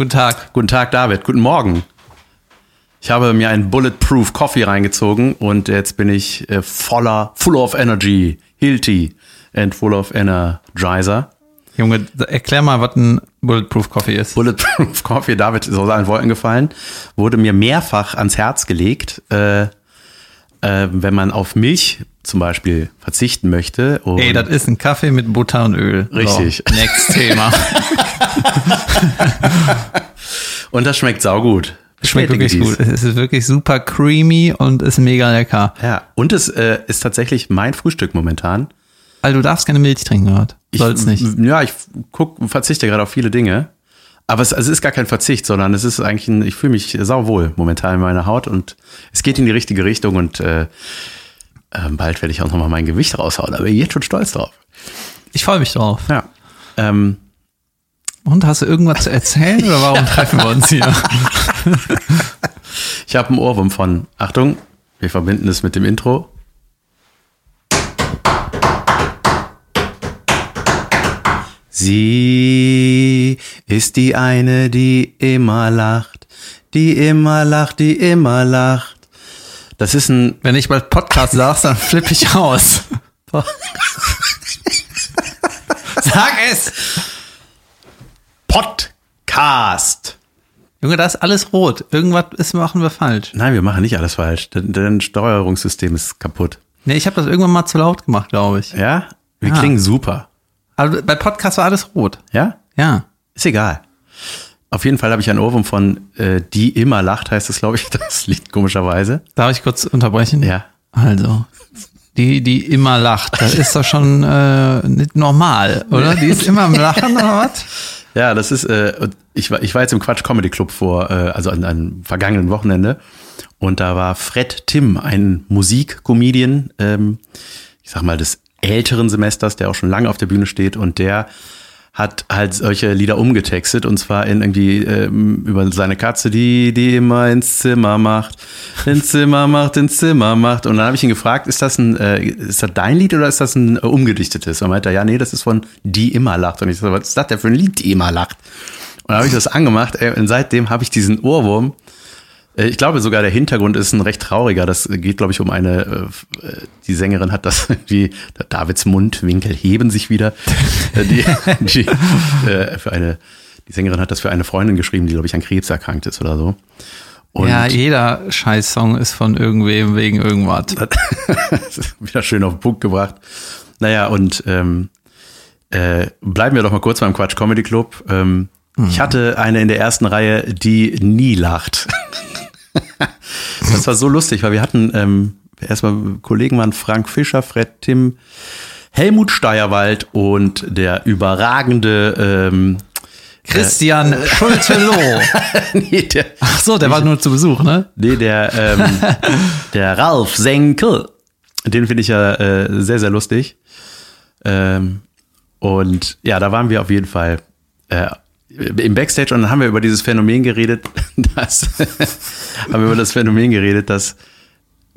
Guten Tag. Guten Tag, David. Guten Morgen. Ich habe mir einen Bulletproof Coffee reingezogen und jetzt bin ich äh, voller, full of energy, hilty and full of energizer. Junge, erklär mal, was ein Bulletproof Coffee ist. Bulletproof Coffee, David ist aus allen Wolken gefallen, wurde mir mehrfach ans Herz gelegt, äh, äh, wenn man auf Milch zum Beispiel verzichten möchte. Ey, das ist ein Kaffee mit Butter und Öl. Richtig. So, next Thema. und das schmeckt saugut. Schmeckt wirklich gut. Es ist wirklich super creamy und ist mega lecker. Ja, und es äh, ist tatsächlich mein Frühstück momentan. Also du darfst keine Milch trinken, gerade. Soll's nicht. Ja, ich guck, verzichte gerade auf viele Dinge. Aber es, es ist gar kein Verzicht, sondern es ist eigentlich ein, ich fühle mich sauwohl momentan in meiner Haut und es geht in die richtige Richtung und äh, äh, bald werde ich auch nochmal mein Gewicht raushauen. Aber jetzt schon stolz drauf. Ich freue mich drauf. Ja. Ähm, Und hast du irgendwas zu erzählen oder warum treffen wir uns hier? ich habe einen Ohrwurm von, Achtung, wir verbinden es mit dem Intro. Sie ist die eine, die immer lacht, die immer lacht, die immer lacht. Das ist ein Wenn ich bald Podcast sagst, dann flippe ich aus. Sag es! Podcast. Junge, da ist alles rot. Irgendwas ist, machen wir falsch. Nein, wir machen nicht alles falsch. Dein, Steuerungssystem ist kaputt. Nee, ich habe das irgendwann mal zu laut gemacht, glaube ich. Ja? Wir Ja. klingen super. Aber bei Podcast war alles rot. Ja? Ja. Ist egal. Auf jeden Fall habe ich ein Ohrwurm von äh, Die immer lacht, heißt es, glaube ich, das Lied komischerweise. Darf ich kurz unterbrechen? Ja. Also, die, die immer lacht, das ist doch schon äh, nicht normal, oder? Die ist immer am Lachen oder was? Ja, das ist, äh, ich, war, ich war jetzt im Quatsch Comedy Club vor, äh, also an einem vergangenen Wochenende. Und da war Fred Tim, ein Musikcomedian, ähm, ich sag mal, des älteren Semesters, der auch schon lange auf der Bühne steht und der hat halt solche Lieder umgetextet und zwar in irgendwie ähm, über seine Katze, die die immer ins Zimmer macht, ins Zimmer macht, ins Zimmer macht und dann habe ich ihn gefragt, ist das ein äh, ist das dein Lied oder ist das ein äh, umgedichtetes? Und er meinte, ja, nee, das ist von Die immer lacht und ich so, was ist das denn für ein Lied, Die immer lacht? Und dann habe ich das angemacht ey, und seitdem habe ich diesen Ohrwurm äh, ich glaube sogar, der Hintergrund ist ein recht trauriger. Das geht, glaube ich, um eine, äh, die Sängerin hat das irgendwie, Davids Mundwinkel heben sich wieder. Äh, die, die, äh, für eine, die Sängerin hat das für eine Freundin geschrieben, die, glaube ich, an Krebs erkrankt ist oder so. Und ja, jeder Scheiß-Song ist von irgendwem wegen irgendwas. das ist wieder schön auf den Punkt gebracht. Naja, und ähm, äh, bleiben wir doch mal kurz beim Quatsch Comedy Club. Ähm, Ich hatte eine in der ersten Reihe, die nie lacht. Das war so lustig, weil wir hatten ähm, erstmal Kollegen waren Frank Fischer, Fred Tim, Helmut Steierwald und der überragende ähm, Christian Schulte-Loh. nee, der, Ach so, der war nur zu Besuch, ne? Nee, der, ähm, der Ralf Senkel. Den finde ich ja äh, sehr, sehr lustig. Ähm, und ja, da waren wir auf jeden Fall äh, im Backstage und dann haben wir über dieses Phänomen geredet, dass, haben wir über das Phänomen geredet, dass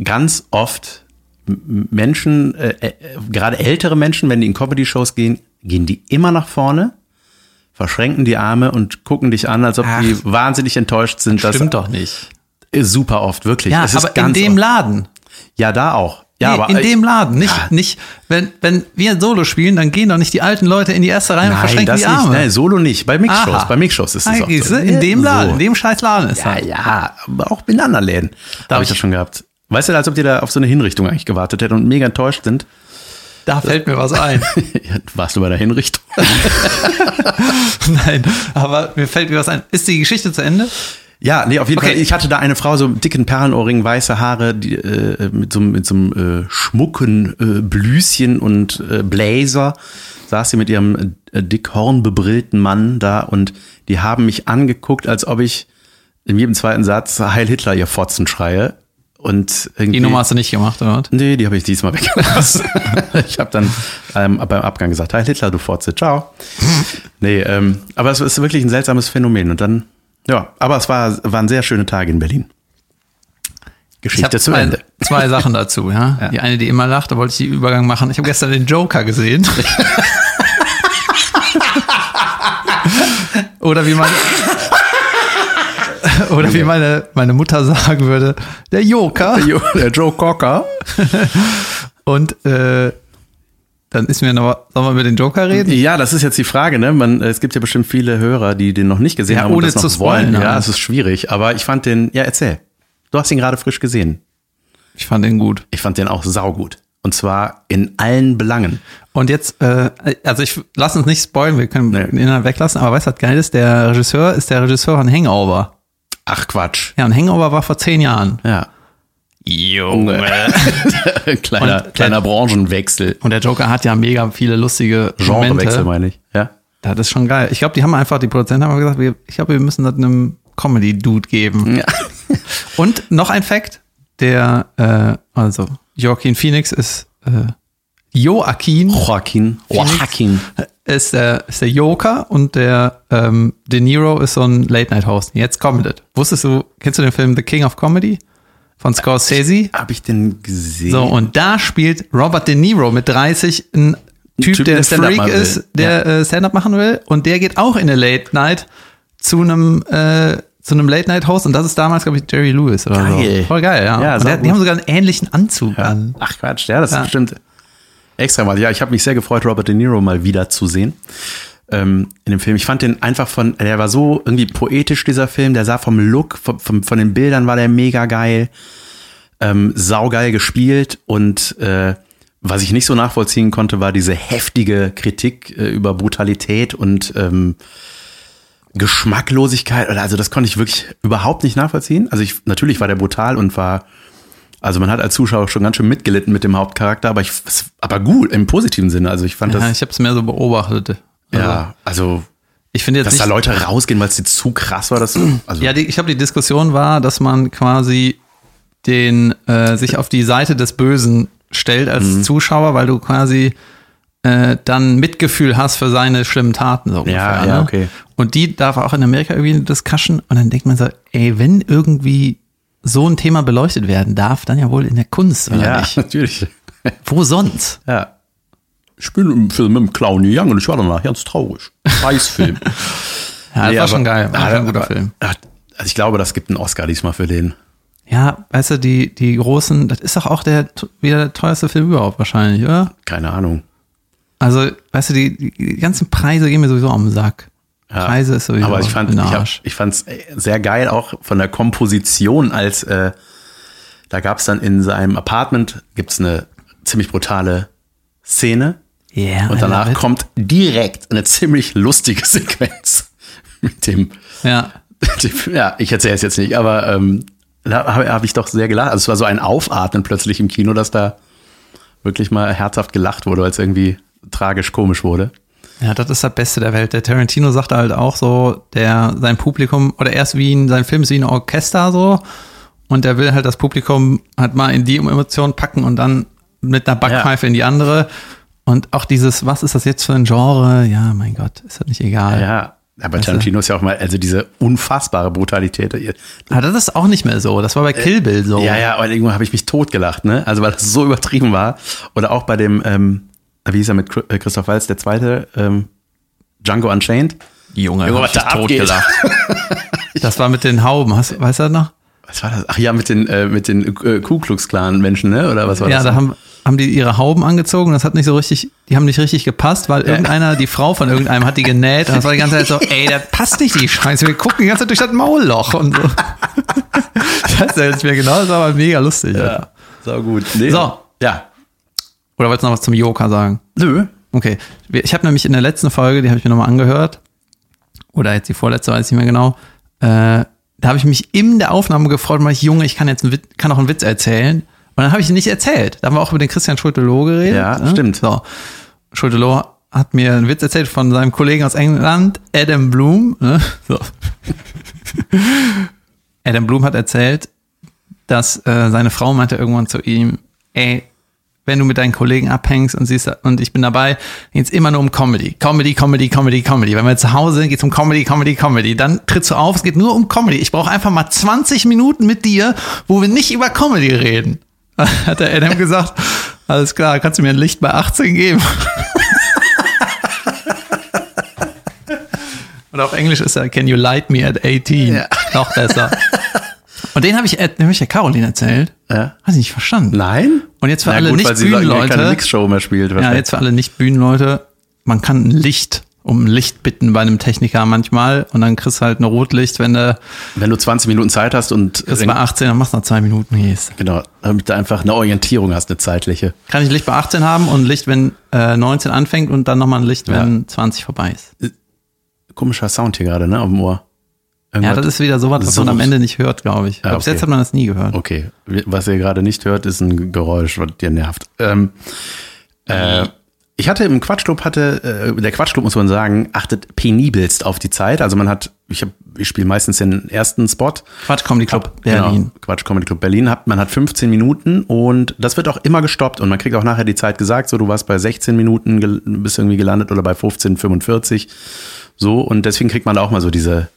ganz oft Menschen, äh, äh, gerade ältere Menschen, wenn die in Comedy-Shows gehen, gehen die immer nach vorne, verschränken die Arme und gucken dich an, als ob Ach. die wahnsinnig enttäuscht sind. dass- Stimmt doch nicht. Super oft, wirklich. Ja, aber in dem oft. Laden. Ja, da auch. Ja, nee, aber in dem Laden. Nicht, Ja. nicht, wenn, wenn wir Solo spielen, dann gehen doch nicht die alten Leute in die erste Reihe und Nein, verschränken das die nicht. Arme. Nein, Solo nicht. Bei Mixshows. Aha. Bei Mixshows ist es auch so. In dem Laden, So. in dem scheiß Laden ist Ja, das. ja, aber auch in anderen Läden. Da habe ich das schon gehabt. Weißt du, als ob die da auf so eine Hinrichtung eigentlich gewartet hätten und mega enttäuscht sind. Da fällt mir was ein. Warst du bei der Hinrichtung? Nein, aber mir fällt mir was ein. Ist die Geschichte zu Ende? Ja, nee, auf jeden Okay. Fall. Ich hatte da eine Frau, so dicken Perlenohrringen, weiße Haare, die, äh, mit so, einem- mit so einem äh, schmucken äh, Blüschen und äh, Blazer. Saß sie mit ihrem äh, dick hornbebrillten Mann da und die haben mich angeguckt, als ob ich in jedem zweiten Satz Heil Hitler ihr Fotzen schreie. Und irgendwie. Die Nummer hast du nicht gemacht, oder was? Nee, die habe ich diesmal weggelassen. ich habe dann ähm, beim Abgang gesagt, Heil Hitler, du Fotze, ciao. nee, ähm, aber es ist wirklich ein seltsames Phänomen. Und dann, ja, aber es war, waren sehr schöne Tage in Berlin. Ich Geschichte habe zu zwei, Ende. zwei Sachen dazu, ja? Ja. Die eine, die immer lacht, da wollte ich die Übergang machen. Ich habe gestern den Joker gesehen. Oder wie man. Oder wie meine, meine Mutter sagen würde, der Joker. Jo- Der Joe Cocker. Und äh, dann ist mir noch, sollen wir über den Joker reden? Ja, das ist jetzt die Frage, ne? Man, es gibt ja bestimmt viele Hörer, die den noch nicht gesehen Ja, haben und ohne das noch zu spoilern, wollen. Ja, halt. es ist schwierig. Aber ich fand den, ja, erzähl. Du hast ihn gerade frisch gesehen. Ich fand den gut. Ich fand den auch saugut. Und zwar in allen Belangen. Und jetzt, äh, also ich lass uns nicht spoilen, wir können Nee. den Inhalt weglassen, aber weißt du, was geil ist? Der Regisseur ist der Regisseur von Hangover. Ach Quatsch. Ja, und Hangover war vor zehn Jahren. Ja. Junge. kleiner, Und- kleiner Branchenwechsel. Und der Joker hat ja mega viele lustige Genrewechsel meine ich. Ja. Das ist schon geil. Ich glaube, die haben einfach, die Produzenten haben gesagt, wir, ich glaube, wir müssen das einem Comedy-Dude geben. ja. Und noch ein Fact, der, äh, also Joaquin Phoenix ist äh, Joaquin Joaquin. Phoenix. Joaquin. ist der, ist der Joker und der ähm, De Niro ist so ein Late-Night-Host. Jetzt kommt es. Wusstest du, kennst du den Film The King of Comedy von Scorsese? Hab ich den gesehen? So, und da spielt Robert De Niro mit 30 ein Typ, Typ, der Stand-up Freak ist, der äh, Stand-up machen will und der geht auch in eine Late-Night zu einem äh, zu einem Late-Night-Host und das ist damals, glaube ich, Jerry Lewis oder Geil. so. Voll geil, ja. Ja, der, die haben sogar einen ähnlichen Anzug an. Ach Quatsch, ja, das Ja. ist bestimmt extra mal. Ja, ich habe mich sehr gefreut, Robert De Niro mal wieder zu sehen ähm, in dem Film. Ich fand den einfach von, der war so irgendwie poetisch, dieser Film. Der sah vom Look, vom, vom, von den Bildern war der mega geil, ähm, saugeil gespielt und äh, was ich nicht so nachvollziehen konnte, war diese heftige Kritik äh, über Brutalität und ähm, Geschmacklosigkeit. Also das konnte ich wirklich überhaupt nicht nachvollziehen. Also ich natürlich war der brutal und war also man hat als Zuschauer schon ganz schön mitgelitten mit dem Hauptcharakter, aber ich, aber gut im positiven Sinne. Also ich fand Ja, das, ich habe es mehr so beobachtet. Also, ja, also Ich finde jetzt dass nicht, da Leute rausgehen, weil es dir zu krass war, das, also Ja, die, ich glaube, die Diskussion war, dass man quasi den äh, sich auf die Seite des Bösen stellt als Mhm. Zuschauer, weil du quasi äh, dann Mitgefühl hast für seine schlimmen Taten. So ungefähr, ja, ne? okay. Und die darf auch in Amerika irgendwie eine Discussion und dann denkt man so, ey, wenn irgendwie so ein Thema beleuchtet werden darf, dann ja wohl in der Kunst, oder ja, nicht? natürlich. Wo sonst? Ja. Ich bin im Film mit dem Clown Young und ich war danach ganz traurig. Scheißfilm. Ja, das Nee, war aber- schon geil. War schon ein guter aber- Film. Also ich glaube, das gibt einen Oscar diesmal für den. Ja, weißt du, die, die großen, das ist doch auch der wieder der teuerste Film überhaupt wahrscheinlich, oder? Keine Ahnung. Also, weißt du, die, die ganzen Preise gehen mir sowieso am Sack. Ja. Preise ist sowieso Aber ich fand, ich, hab, ich fand's sehr geil auch von der Komposition, als äh, da gab's dann in seinem Apartment gibt's eine ziemlich brutale Szene Ja, und danach kommt direkt eine ziemlich lustige Sequenz mit dem. Ja, dem ja, ich erzähle es jetzt nicht, aber ähm, da habe hab ich doch sehr gelacht. Also es war so ein Aufatmen plötzlich im Kino, dass da wirklich mal herzhaft gelacht wurde, weil es irgendwie tragisch komisch wurde. ja, das ist das Beste der Welt. Der Tarantino sagte halt auch so, der sein Publikum, oder erst wie ein, sein Film ist wie ein Orchester so, und der will halt das Publikum halt mal in die Emotion packen und dann mit einer Backpfeife in die andere. Und auch dieses, was ist das jetzt für ein Genre? Ja, mein Gott, ist das nicht egal. Ja, aber Weißt? Tarantino ist ja auch mal, also diese unfassbare Brutalität. Aber das ist auch nicht mehr so. Das war bei Kill Bill so. Ja, ja, und irgendwann habe ich mich totgelacht, ne? Also weil das so übertrieben war. Oder auch bei dem, ähm, wie hieß er mit äh, Christoph Waltz, der zweite, ähm, Django Unchained. Junge, Junge, hab ich totgelacht. das war mit den Hauben. Hast, weißt du das noch? Was war das? Ach ja, mit den, äh, mit den äh, Ku Klux Klan Menschen, ne? Oder was war Ja, das? da haben, haben die ihre Hauben angezogen. Das hat nicht so richtig, die haben nicht richtig gepasst, weil irgendeiner, die Frau von irgendeinem hat die genäht. Und das war die ganze Zeit so, ey, das passt nicht, die Scheiße. Wir gucken die ganze Zeit durch das Maulloch und so. Ich weiß ja jetzt nicht mehr genau, das war aber mega lustig. ja, so gut. Nee. So. Ja. Oder wolltest du noch was zum Joker sagen? Nö. Okay. Ich habe nämlich in der letzten Folge, die habe ich mir nochmal angehört, oder jetzt die vorletzte, weiß ich nicht mehr genau, äh, da habe ich mich in der Aufnahme gefreut, weil ich, Junge, ich kann jetzt einen Witz, kann auch einen Witz erzählen. Und dann habe ich ihn nicht erzählt. Da haben wir auch über den Christian Schulte-Loh geredet. Ja, ne? stimmt. So. Schulte-Loh hat mir einen Witz erzählt von seinem Kollegen aus England, Adam Bloom. Ne? So. Adam Bloom hat erzählt, dass äh, seine Frau meinte irgendwann zu ihm, ey, wenn du mit deinen Kollegen abhängst und siehst, und ich bin dabei, geht's immer nur um Comedy. Comedy, Comedy, Comedy, Comedy. Wenn wir zu Hause sind, geht's um Comedy, Comedy, Comedy. Dann trittst du auf, es geht nur um Comedy. Ich brauche einfach mal 20 Minuten mit dir, wo wir nicht über Comedy reden. Hat der Adam gesagt, alles klar, kannst du mir ein Licht bei 18 geben? Und auf Englisch ist er, can you light me at 18? Noch besser. Und den habe ich, äh, den hab ich der Caroline erzählt. Ja. Hat sie nicht verstanden. Nein? Und jetzt für Na alle gut, weil sie keine Nicht-Bühnenleute. Mixshow mehr spielt. Ja, jetzt für alle Nicht-Bühnenleute. Man kann ein Licht, um ein Licht bitten bei einem Techniker manchmal. Und dann kriegst du halt ein Rotlicht, wenn du Wenn du 20 Minuten Zeit hast und kriegst bei 18, dann machst du nach zwei Minuten gehst. genau, damit du einfach eine Orientierung hast, eine zeitliche. Kann ich Licht bei 18 haben und Licht, wenn äh, 19 anfängt und dann nochmal ein Licht, wenn 20 vorbei ist. Komischer Sound hier gerade, ne, auf dem Ohr. Ja, Irgendwas- das ist wieder sowas, was man am. Ende nicht hört, glaube ich. Ja, glaube, bis okay. jetzt hat man das nie gehört. Okay, was ihr gerade nicht hört, ist ein Geräusch, was dir nervt. Ähm, äh, ich hatte im Quatschclub hatte, äh, der Quatschclub muss man sagen, achtet penibelst auf die Zeit. Also man hat, ich hab, ich spiele meistens den ersten Spot. Quatsch Comedy Club Berlin. Genau, Quatsch Comedy Club Berlin hat, man hat 15 Minuten und das wird auch immer gestoppt und man kriegt auch nachher die Zeit gesagt, so du warst bei 16 Minuten, bist irgendwie gelandet oder bei 15,45. So und deswegen kriegt man auch mal so diese,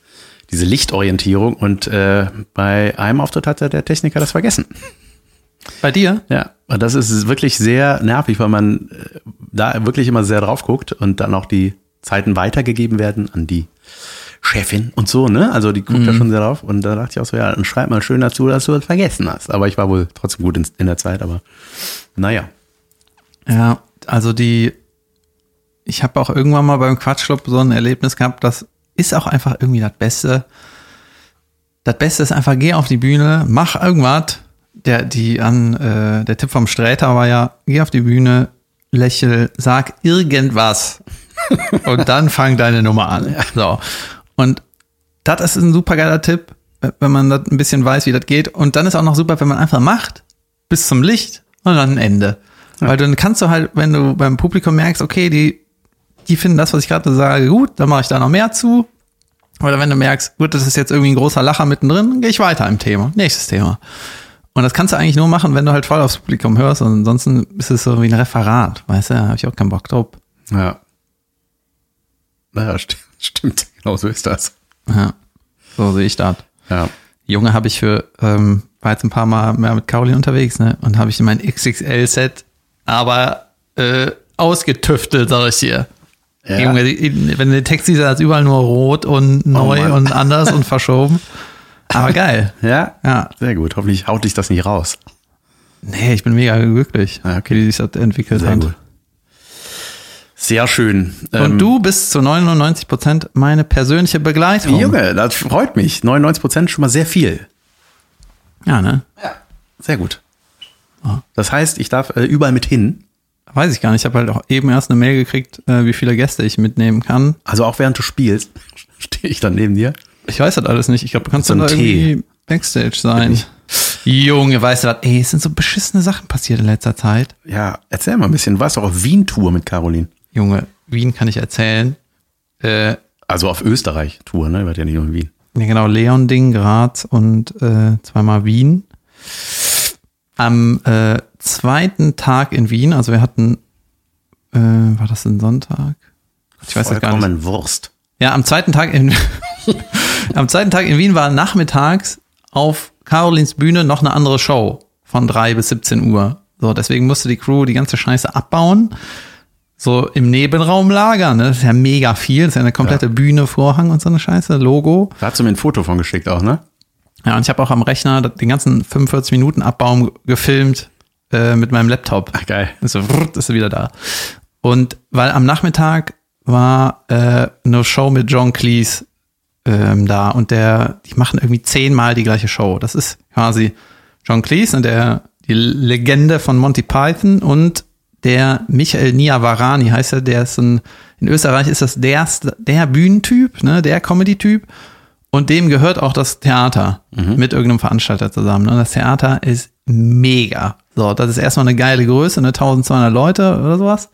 diese Lichtorientierung und äh, bei einem Auftritt hatte der Techniker das vergessen. Bei dir? Ja, und das ist wirklich sehr nervig, weil man äh, da wirklich immer sehr drauf guckt und dann auch die Zeiten weitergegeben werden an die Chefin und so, ne? Also die guckt da schon sehr drauf und da dachte ich auch so, ja, dann schreib mal schön dazu, dass du das vergessen hast. Aber ich war wohl trotzdem gut in, in der Zeit, aber naja. Ja, also die, ich habe auch irgendwann mal beim Quatschclub so ein Erlebnis gehabt, das ist auch einfach irgendwie das Beste. Das Beste ist einfach, geh auf die Bühne, mach irgendwas. Der, die an, äh, der Tipp vom Sträter war ja, geh auf die Bühne, lächel, sag irgendwas. und dann fang deine Nummer an. So. Und das ist ein super geiler Tipp, wenn man das ein bisschen weiß, wie das geht. Und dann ist auch noch super, wenn man einfach macht, bis zum Licht und dann ein Ende. Weil dann kannst du halt, wenn du beim Publikum merkst, okay, die, die finden das, was ich gerade sage, gut, dann mache ich da noch mehr zu. Oder wenn du merkst, gut, das ist jetzt irgendwie ein großer Lacher mittendrin, dann gehe ich weiter im Thema. Nächstes Thema. Und das kannst du eigentlich nur machen, wenn du halt voll aufs Publikum hörst. Und ansonsten ist es so wie ein Referat, weißt du, da habe ich auch keinen Bock drauf. Ja. Naja, st stimmt. Genau so ist das. Ja, so sehe ich das. Ja. Junge habe ich für, ähm, war jetzt ein paar Mal mehr mit Caroline unterwegs, ne? Und habe ich mein XXL-Set aber äh, ausgetüftelt, sag ich dir. Ja. Junge, wenn du den Text siehst, ist überall nur rot und neu Mann. und anders und verschoben. Aber geil. Ja? Ja. Sehr gut. Hoffentlich haut dich das nicht raus. Nee, ich bin mega glücklich, Ah, okay. wie sich das entwickelt Sehr hat. gut. Sehr schön. Und Ähm, du bist zu 99 Prozent meine persönliche Begleitung. Junge, das freut mich. 99 Prozent schon mal sehr viel. Ja, ne? Sehr gut. Das heißt, ich darf äh, überall mit hin. Weiß ich gar nicht. Ich habe halt auch eben erst eine Mail gekriegt, äh, wie viele Gäste ich mitnehmen kann. Also auch während du spielst, stehe ich dann neben dir. Ich weiß das alles nicht. Ich glaube, du kannst dann ein da irgendwie Backstage sein. Junge, weißt du was? Ey, es sind so beschissene Sachen passiert in letzter Zeit. Ja, erzähl mal ein bisschen. Du warst doch auf Wien-Tour mit Caroline. Junge, Wien kann ich erzählen. Äh, Also auf Österreich-Tour, ne? Ihr wart ja nicht nur in Wien. ja, genau, Leon-Ding, Graz und äh, zweimal Wien. Am äh, zweiten Tag in Wien, also wir hatten, äh, war das ein Sonntag? Ich weiß es gar nicht. Vollkommen Wurst. Ja, am zweiten Tag in, am zweiten Tag in Wien war nachmittags auf Carolins Bühne noch eine andere Show von drei bis 17 Uhr. So, deswegen musste die Crew die ganze Scheiße abbauen. So im Nebenraum lagern, ne? Das ist ja mega viel. Das ist ja eine komplette Bühne, Vorhang und so eine Scheiße, Logo. Da hast du mir ein Foto von geschickt auch, ne? Ja, und ich habe auch am Rechner den ganzen 45 Minuten Abbaum gefilmt äh, mit meinem Laptop. Ach, geil. Ist so, vrrt, ist er wieder da. Und weil am Nachmittag war äh, eine Show mit John Cleese ähm, da und der, die machen irgendwie zehnmal die gleiche Show. Das ist quasi John Cleese, ne, der, die Legende von Monty Python und der Michael Niavarani heißt er, der ist ein, in Österreich ist das der, der Bühnentyp, ne, der Comedy-Typ. Und dem gehört auch das Theater mit irgendeinem Veranstalter zusammen. Und das Theater ist mega. So, das ist erstmal eine geile Größe, ne, 1200 Leute oder sowas.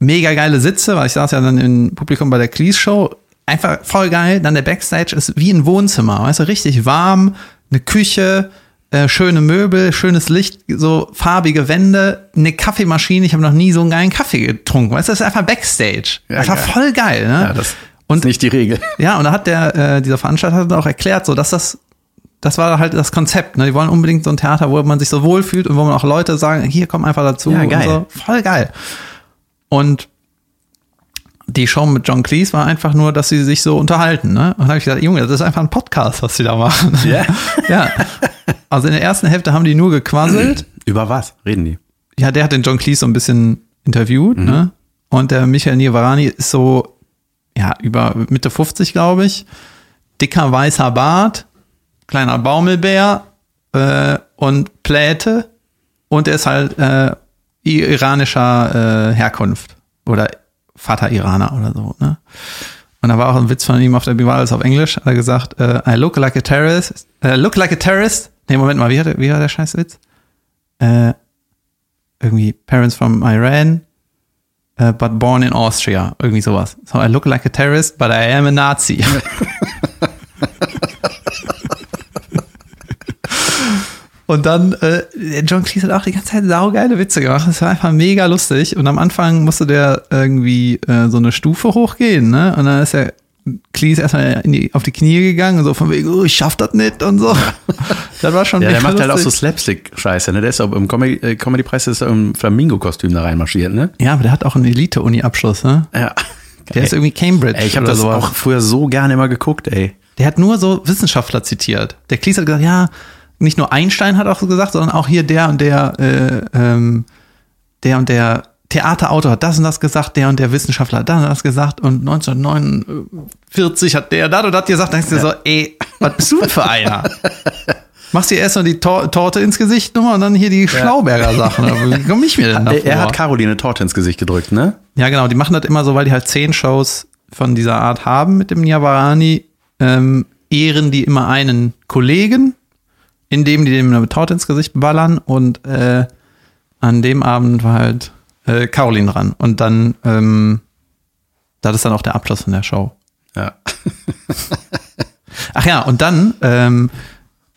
Mega geile Sitze, weil ich saß ja dann im Publikum bei der Cleese Show. Einfach voll geil. Dann der Backstage ist wie ein Wohnzimmer, weißt du, richtig warm, eine Küche, äh, schöne Möbel, schönes Licht, so farbige Wände, eine Kaffeemaschine. Ich habe noch nie so einen geilen Kaffee getrunken, weißt du, das ist einfach Backstage. Ja, war geil. voll geil, ne? Ja, das Und- ist nicht die Regel. Ja, und da hat der, äh, dieser Veranstalter hat auch erklärt, so dass das, das war halt das Konzept. Ne? Die wollen unbedingt so ein Theater, wo man sich so wohlfühlt und wo man auch Leute sagen, hier komm einfach dazu. Ja, geil. So. Voll geil. Und die Show mit John Cleese war einfach nur, dass sie sich so unterhalten. Ne? Und dann habe ich gesagt, Junge, das ist einfach ein Podcast, was sie da machen. Ja. ja. Also in der ersten Hälfte haben die nur gequasselt. Über was reden die? Ja, der hat den John Cleese so ein bisschen interviewt, ne? Und der Michael Nivarani ist so, ja, über Mitte 50, glaube ich. Dicker weißer Bart, kleiner Baumelbär äh, und Pläte. Und er ist halt äh, iranischer äh, Herkunft. Oder Vater Iraner oder so, ne? Und da war auch ein Witz von ihm auf der Bibel, auf Englisch, hat er gesagt, äh, I look like a terrorist, äh, look like a terrorist. Nee, Moment mal, wie, hat, wie war der Scheißwitz? Äh, irgendwie Parents from Iran, uh, but born in Austria. Irgendwie sowas. So I look like a terrorist, but I am a Nazi. Und dann, äh, John Cleese hat auch die ganze Zeit saugeile Witze gemacht. Das war einfach mega lustig. Und am Anfang musste der irgendwie äh, so eine Stufe hochgehen, ne? Und dann ist der Cleese erstmal die, auf die Knie gegangen so von wegen, oh, ich schaff das nicht und so. Das war schon Ja, der macht halt auch so lustig. Slapstick-Scheiße, ne? Der ist auch im Comedy- äh, Comedy-Preis ist er im Flamingo-Kostüm da reinmarschiert, ne? Ja, aber der hat auch einen Elite-Uni-Abschluss, ne? Ja. Der ist irgendwie Cambridge Ey, ich habe das sowas. auch früher so gerne immer geguckt, ey. Der hat nur so Wissenschaftler zitiert. Der Cleese hat gesagt, ja, nicht nur Einstein hat auch so gesagt, sondern auch hier der und der, äh, ähm, der und der Theaterautor hat das und das gesagt, der und der Wissenschaftler hat das und das gesagt und 1949 hat der das und das gesagt. Dann denkst du dir so, ey, was bist du denn für einer? Machst dir erst mal die Tor Torte ins Gesicht Nummer und dann hier die Schlauberger Sachen. Wie komme ich mir denn da Er, hat Caroline Torte ins Gesicht gedrückt, ne? Ja, genau, die machen das immer so, weil die halt zehn Shows von dieser Art haben mit dem Nyavarani, ähm, ehren die immer einen Kollegen, indem die dem eine Torte ins Gesicht ballern und äh, an dem Abend war halt äh, Caroline dran. Und dann, ähm, das ist dann auch der Abschluss von der Show. Ja. Ach ja, und dann ähm,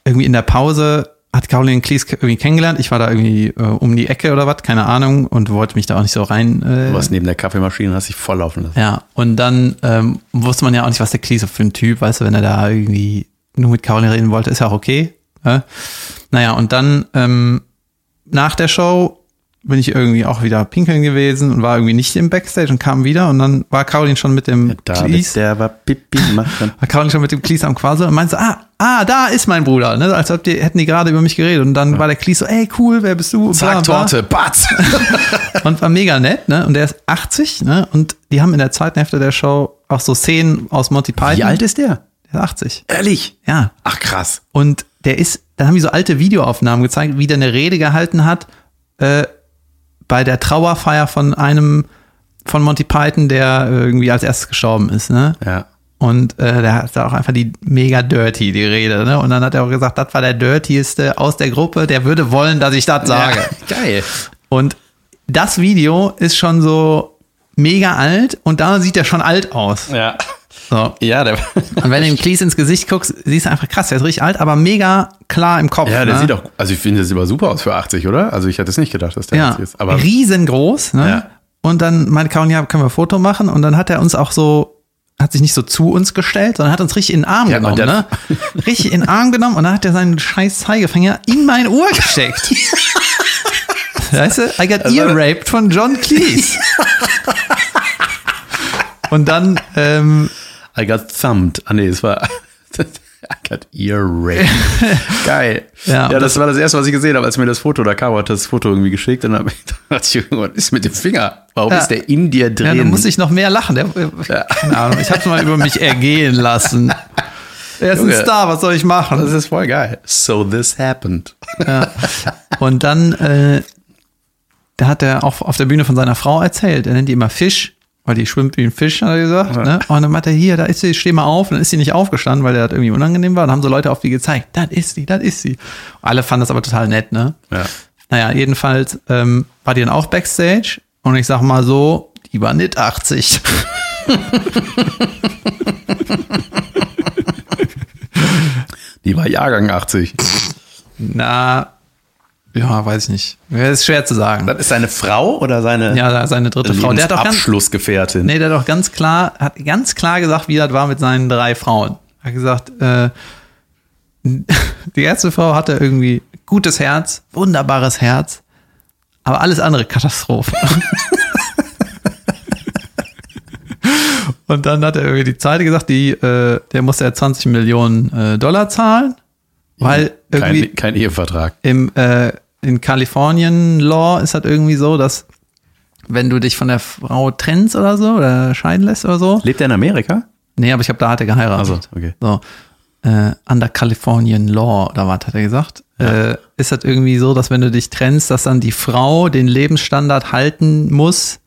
irgendwie in der Pause hat Caroline Cleese irgendwie kennengelernt. Ich war da irgendwie äh, um die Ecke oder was, keine Ahnung, und wollte mich da auch nicht so rein äh, Du warst neben der Kaffeemaschine und hast dich voll laufen lassen. Ja, und dann ähm, wusste man ja auch nicht, was der Cleese für ein Typ, weißt du, wenn er da irgendwie nur mit Caroline reden wollte, ist ja auch okay. Ne? Naja, und dann ähm, nach der Show bin ich irgendwie auch wieder pinkeln gewesen und war irgendwie nicht im Backstage und kam wieder und dann war Caroline schon mit dem David, Cleese, der war Pipi machen. war Caroline schon mit dem Cleese am Quasel und meinte so, ah, ah, da ist mein Bruder, ne? als ob die, hätten die gerade über mich geredet und dann war der Cleese so, ey, cool, wer bist du? Zack, bla. Torte, Batz. Und war mega nett, ne? Und der ist 80, ne? Und die haben in der zweiten Hälfte der Show auch so Szenen aus Monty Python. Wie alt ist der? Der ist 80. Ehrlich? Ja. Ach krass. Und der ist, dann haben die so alte Videoaufnahmen gezeigt, wie der eine Rede gehalten hat, äh, bei der Trauerfeier von einem von Monty Python, der irgendwie als erstes gestorben ist, ne? Ja. Und äh, der hat da auch einfach die mega dirty, die Rede, ne? Und dann hat er auch gesagt, das war der dirtieste aus der Gruppe, der würde wollen, dass ich das sage. Ja, geil. Und das Video ist schon so mega alt und da sieht er schon alt aus. Ja. So. Ja, der, Und wenn du dem Cleese ins Gesicht guckst, siehst du einfach krass, der ist richtig alt, aber mega klar im Kopf. ja, der ne? sieht auch, also ich finde, der sieht aber super aus für 80, oder? Also ich hätte es nicht gedacht, dass der ja, 80 ist. Aber riesengroß. Ne? Ja. Und dann meinte Karin, ja, können wir ein Foto machen? Und dann hat er uns auch so, hat sich nicht so zu uns gestellt, sondern hat uns richtig in den Arm Ja, genommen. und Ne? Richtig in den Arm genommen und dann hat er seinen scheiß Zeigefinger in mein Ohr gesteckt. weißt du, I got ear raped von John Cleese. Und dann, ähm, I got thumbed. Ah nee, es war I got ear raped. Geil. Ja, Ja, und das war das erste, was ich gesehen habe, als mir das Foto, oder Caro hat das Foto irgendwie geschickt und dann dachte ich, was ist mit dem Finger? Warum Ja. ist der in dir drin? ja, dann muss ich noch mehr lachen. Der, keine Ahnung, ich hab's mal über mich ergehen lassen. Er ist ein Junge. Star, was soll ich machen? das ist voll geil. So this happened. Ja. Und dann, äh, da hat er auch auf der Bühne von seiner Frau erzählt. Er nennt die immer Fisch, weil die schwimmt wie ein Fisch, hat er gesagt. Ne? Und dann meinte er, hier, da ist sie, steh mal auf. Und dann ist sie nicht aufgestanden, weil der das irgendwie unangenehm war. Und dann haben so Leute auf die gezeigt, das ist sie, das ist sie. Alle fanden das aber total nett, ne? Ja. Naja, jedenfalls ähm, war die dann auch Backstage. Und ich sag mal so, die war nicht 80. Die war Jahrgang 80. Na, ja, weiß ich nicht. Das ist schwer zu sagen. Das ist seine Frau oder seine Ja, seine dritte Frau. Der hat auch ganz, Abschlussgefährtin? Nee, der hat doch ganz klar, hat ganz klar gesagt, wie das war mit seinen drei Frauen. Er hat gesagt, äh, die erste Frau hatte irgendwie gutes Herz, wunderbares Herz, aber alles andere Katastrophe. Und dann hat er irgendwie die Zeit gesagt, die, äh, der musste ja 20 Millionen äh, Dollar zahlen, weil irgendwie Kein, kein Ehevertrag. im, äh, in Kalifornien Law ist halt irgendwie so, dass wenn du dich von der Frau trennst oder so oder scheiden lässt oder so. Lebt er in Amerika? Nee, aber ich glaube, da hat er geheiratet. Ach so, okay. So, äh, under Californian Law oder was hat er gesagt? Äh, ist das irgendwie so, dass wenn du dich trennst, dass dann die Frau den Lebensstandard halten muss,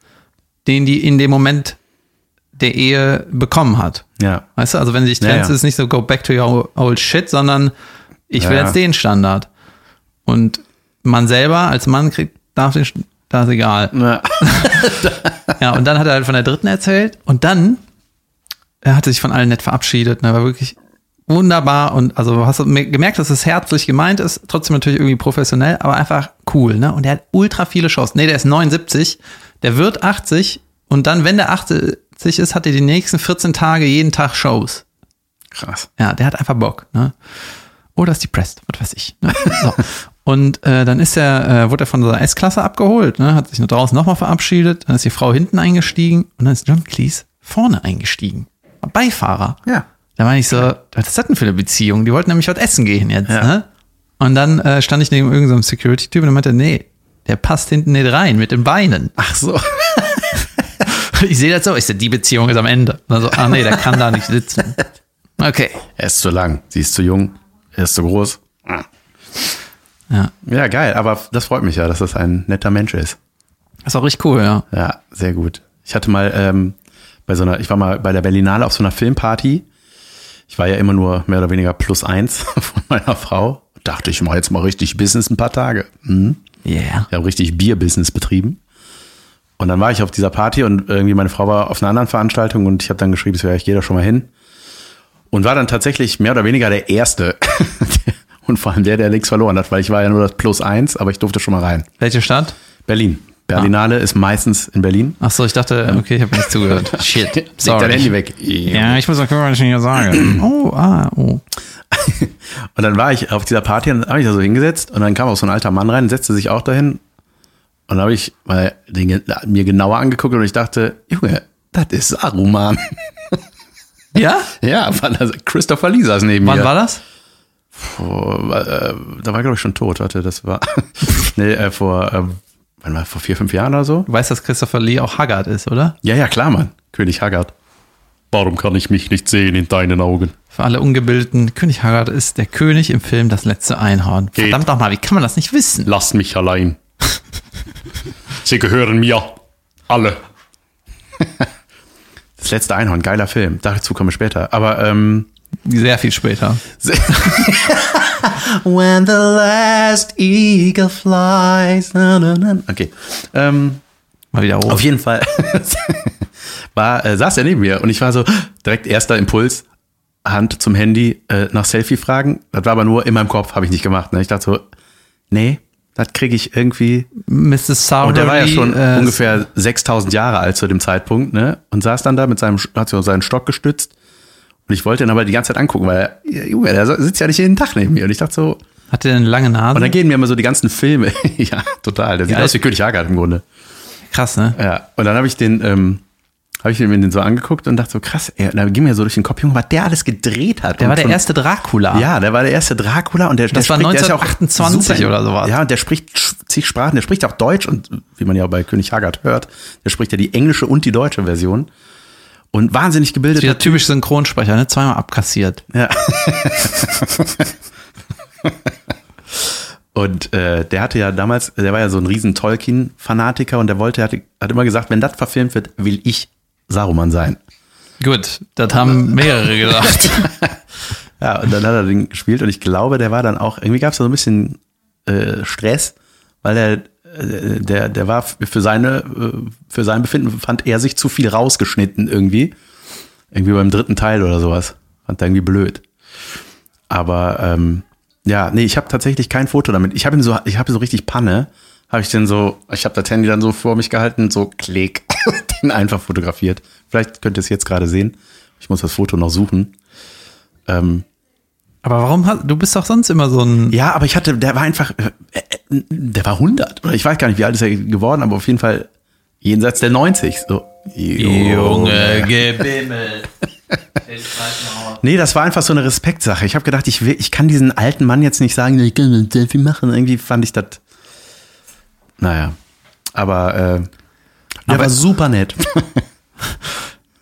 den die in dem Moment der Ehe bekommen hat. Ja. Weißt du, also wenn du dich Ja, trennst, ja. ist es nicht so go back to your old shit, sondern ich will Ja. jetzt den Standard. Und man selber als Mann kriegt, darf den, da ist egal. Na, Ja, und dann hat er halt von der dritten erzählt und dann er hatte sich von allen nett verabschiedet, ne, war wirklich wunderbar und also hast du me- gemerkt, dass es herzlich gemeint ist, trotzdem natürlich irgendwie professionell, aber einfach cool, ne? Und der hat ultra viele Shows. Nee, der ist 79, der wird 80 und dann, wenn der 80 ist, hat er die nächsten 14 Tage jeden Tag Shows. krass. Ja, der hat einfach Bock, ne? Oder ist depressed, was weiß ich. Ne? So. Und äh, dann ist er, äh, wurde er von seiner S-Klasse abgeholt, ne? hat sich nur draußen nochmal verabschiedet, dann ist die Frau hinten eingestiegen und dann ist John Cleese vorne eingestiegen. Beifahrer. Ja. Da war ich so, was ist das denn für eine Beziehung? Die wollten nämlich was essen gehen jetzt, Ja. ne? Und dann äh, stand ich neben irgendeinem Security-Typ und er meinte, nee, der passt hinten nicht rein mit den Beinen. Ach so. Ich sehe das so, ich so, die Beziehung ist am Ende. Und dann so, ah nee, der kann da nicht sitzen. Okay. Er ist zu lang, sie ist zu jung, er ist zu groß. Ja. Ja, geil, aber das freut mich ja, dass das ein netter Mensch ist. Das ist auch richtig cool, ja. Ja, sehr gut. Ich hatte mal ähm, bei so einer, ich war mal bei der Berlinale auf so einer Filmparty. Ich war ja immer nur mehr oder weniger plus eins von meiner Frau. Dachte ich mal jetzt mal richtig Business ein paar Tage. Mhm. Yeah. Ich habe richtig Bier-Business betrieben. Und dann war ich auf dieser Party und irgendwie meine Frau war auf einer anderen Veranstaltung und ich habe dann geschrieben, so, ja, ich gehe da schon mal hin. Und war dann tatsächlich mehr oder weniger der Erste. und vor allem der, der nichts verloren hat, weil ich war ja nur das Plus eins, aber ich durfte schon mal rein. Welche Stadt? Berlin. Berlinale ist meistens in Berlin. Ach so, ich dachte, okay, ich habe nicht zugehört. Shit. Leg dein Handy weg. Ja, ich muss auch gucken, was ich hier sage. Oh, ah, oh. Und dann war ich auf dieser Party und habe ich da so hingesetzt und dann kam auch so ein alter Mann rein, setzte sich auch dahin und dann habe ich mal den, mir genauer angeguckt und ich dachte, Junge, das ist Saruman. Ja? ja, Christopher Lee saß neben Wann mir. war das? Vor, äh, da war glaube ich schon tot, warte, das war nee, äh, vor ähm, wann war vor vier, fünf Jahren oder so? Du weißt, dass Christopher Lee auch Haggard ist, oder? Ja, ja, klar, Mann. König Haggard. Warum kann ich mich nicht sehen in deinen Augen? Für alle Ungebildeten, König Haggard ist der König im Film Das letzte Einhorn. Geht. Verdammt nochmal, wie kann man das nicht wissen? Lasst mich allein. Sie gehören mir. Alle. Das letzte Einhorn, geiler Film. Dazu komme ich später. Aber ähm, Sehr viel später. When the last eagle flies. Na, na, na. Okay. Ähm, Mal wieder auf hoch. jeden Fall war, äh, saß er neben mir und ich war so direkt erster Impuls, Hand zum Handy äh, nach Selfie fragen. Das war aber nur in meinem Kopf, habe ich nicht gemacht. Ne? Ich dachte so, nee, das kriege ich irgendwie Mrs. Sauer. Und der war ja schon äh, ungefähr 6000 Jahre alt zu dem Zeitpunkt, ne? Und saß dann da mit seinem, hat so seinen Stock gestützt. Und ich wollte ihn aber die ganze Zeit angucken, weil, er, ja, Junge, der sitzt ja nicht jeden Tag neben mir. Und ich dachte so, Hat der eine lange Nase? und dann gehen mir immer so die ganzen Filme. ja, total. Der sieht Ja, aus wie König Haggard im Grunde. Krass, ne? Ja. Und dann habe ich den, ähm, habe ich mir den so angeguckt und dachte so, krass, ey, da ging mir so durch den Kopf, Junge, was der alles gedreht hat. Der war der schon- erste Dracula. Ja, der war der erste Dracula und der, Das der war der ja auch 1928 super- oder sowas. Ja, und der spricht zig Sprachen, der spricht auch Deutsch und wie man ja auch bei König Haggard hört, der spricht ja die englische und die deutsche Version. Und wahnsinnig gebildet. Wieder typisch Synchronsprecher, ne? Zweimal abkassiert. Ja. und äh, der hatte ja damals, der war ja so ein riesen Tolkien-Fanatiker und der wollte, hat, hat immer gesagt, wenn das verfilmt wird, will ich Saruman sein. Gut, das haben mehrere gedacht. Ja, und dann hat er den gespielt und ich glaube, der war dann auch, irgendwie gab es da so ein bisschen äh, Stress, weil er, äh, der, der war für seine, äh, für sein Befinden fand er sich zu viel rausgeschnitten irgendwie. Irgendwie beim dritten Teil oder sowas. Fand er irgendwie blöd. Aber ähm, ja, nee, ich habe tatsächlich kein Foto damit. Ich habe ihn so, ich habe so richtig Panne. Habe ich den so, ich habe das Handy dann so vor mich gehalten, so klick, den einfach fotografiert. Vielleicht könnt ihr es jetzt gerade sehen. Ich muss das Foto noch suchen. Ähm, Aber warum hast du bist doch sonst immer so ein. ja, aber ich hatte, der war einfach, äh, äh, der war 100 oder ich weiß gar nicht, wie alt ist er geworden, aber auf jeden Fall jenseits der 90. So. Gebimmel. Nee, das war einfach so eine Respektsache. Ich habe gedacht, ich, will, ich kann diesen alten Mann jetzt nicht sagen, ich kann ein Selfie machen. Irgendwie fand ich das. Naja. Aber, äh, Aber- war super nett.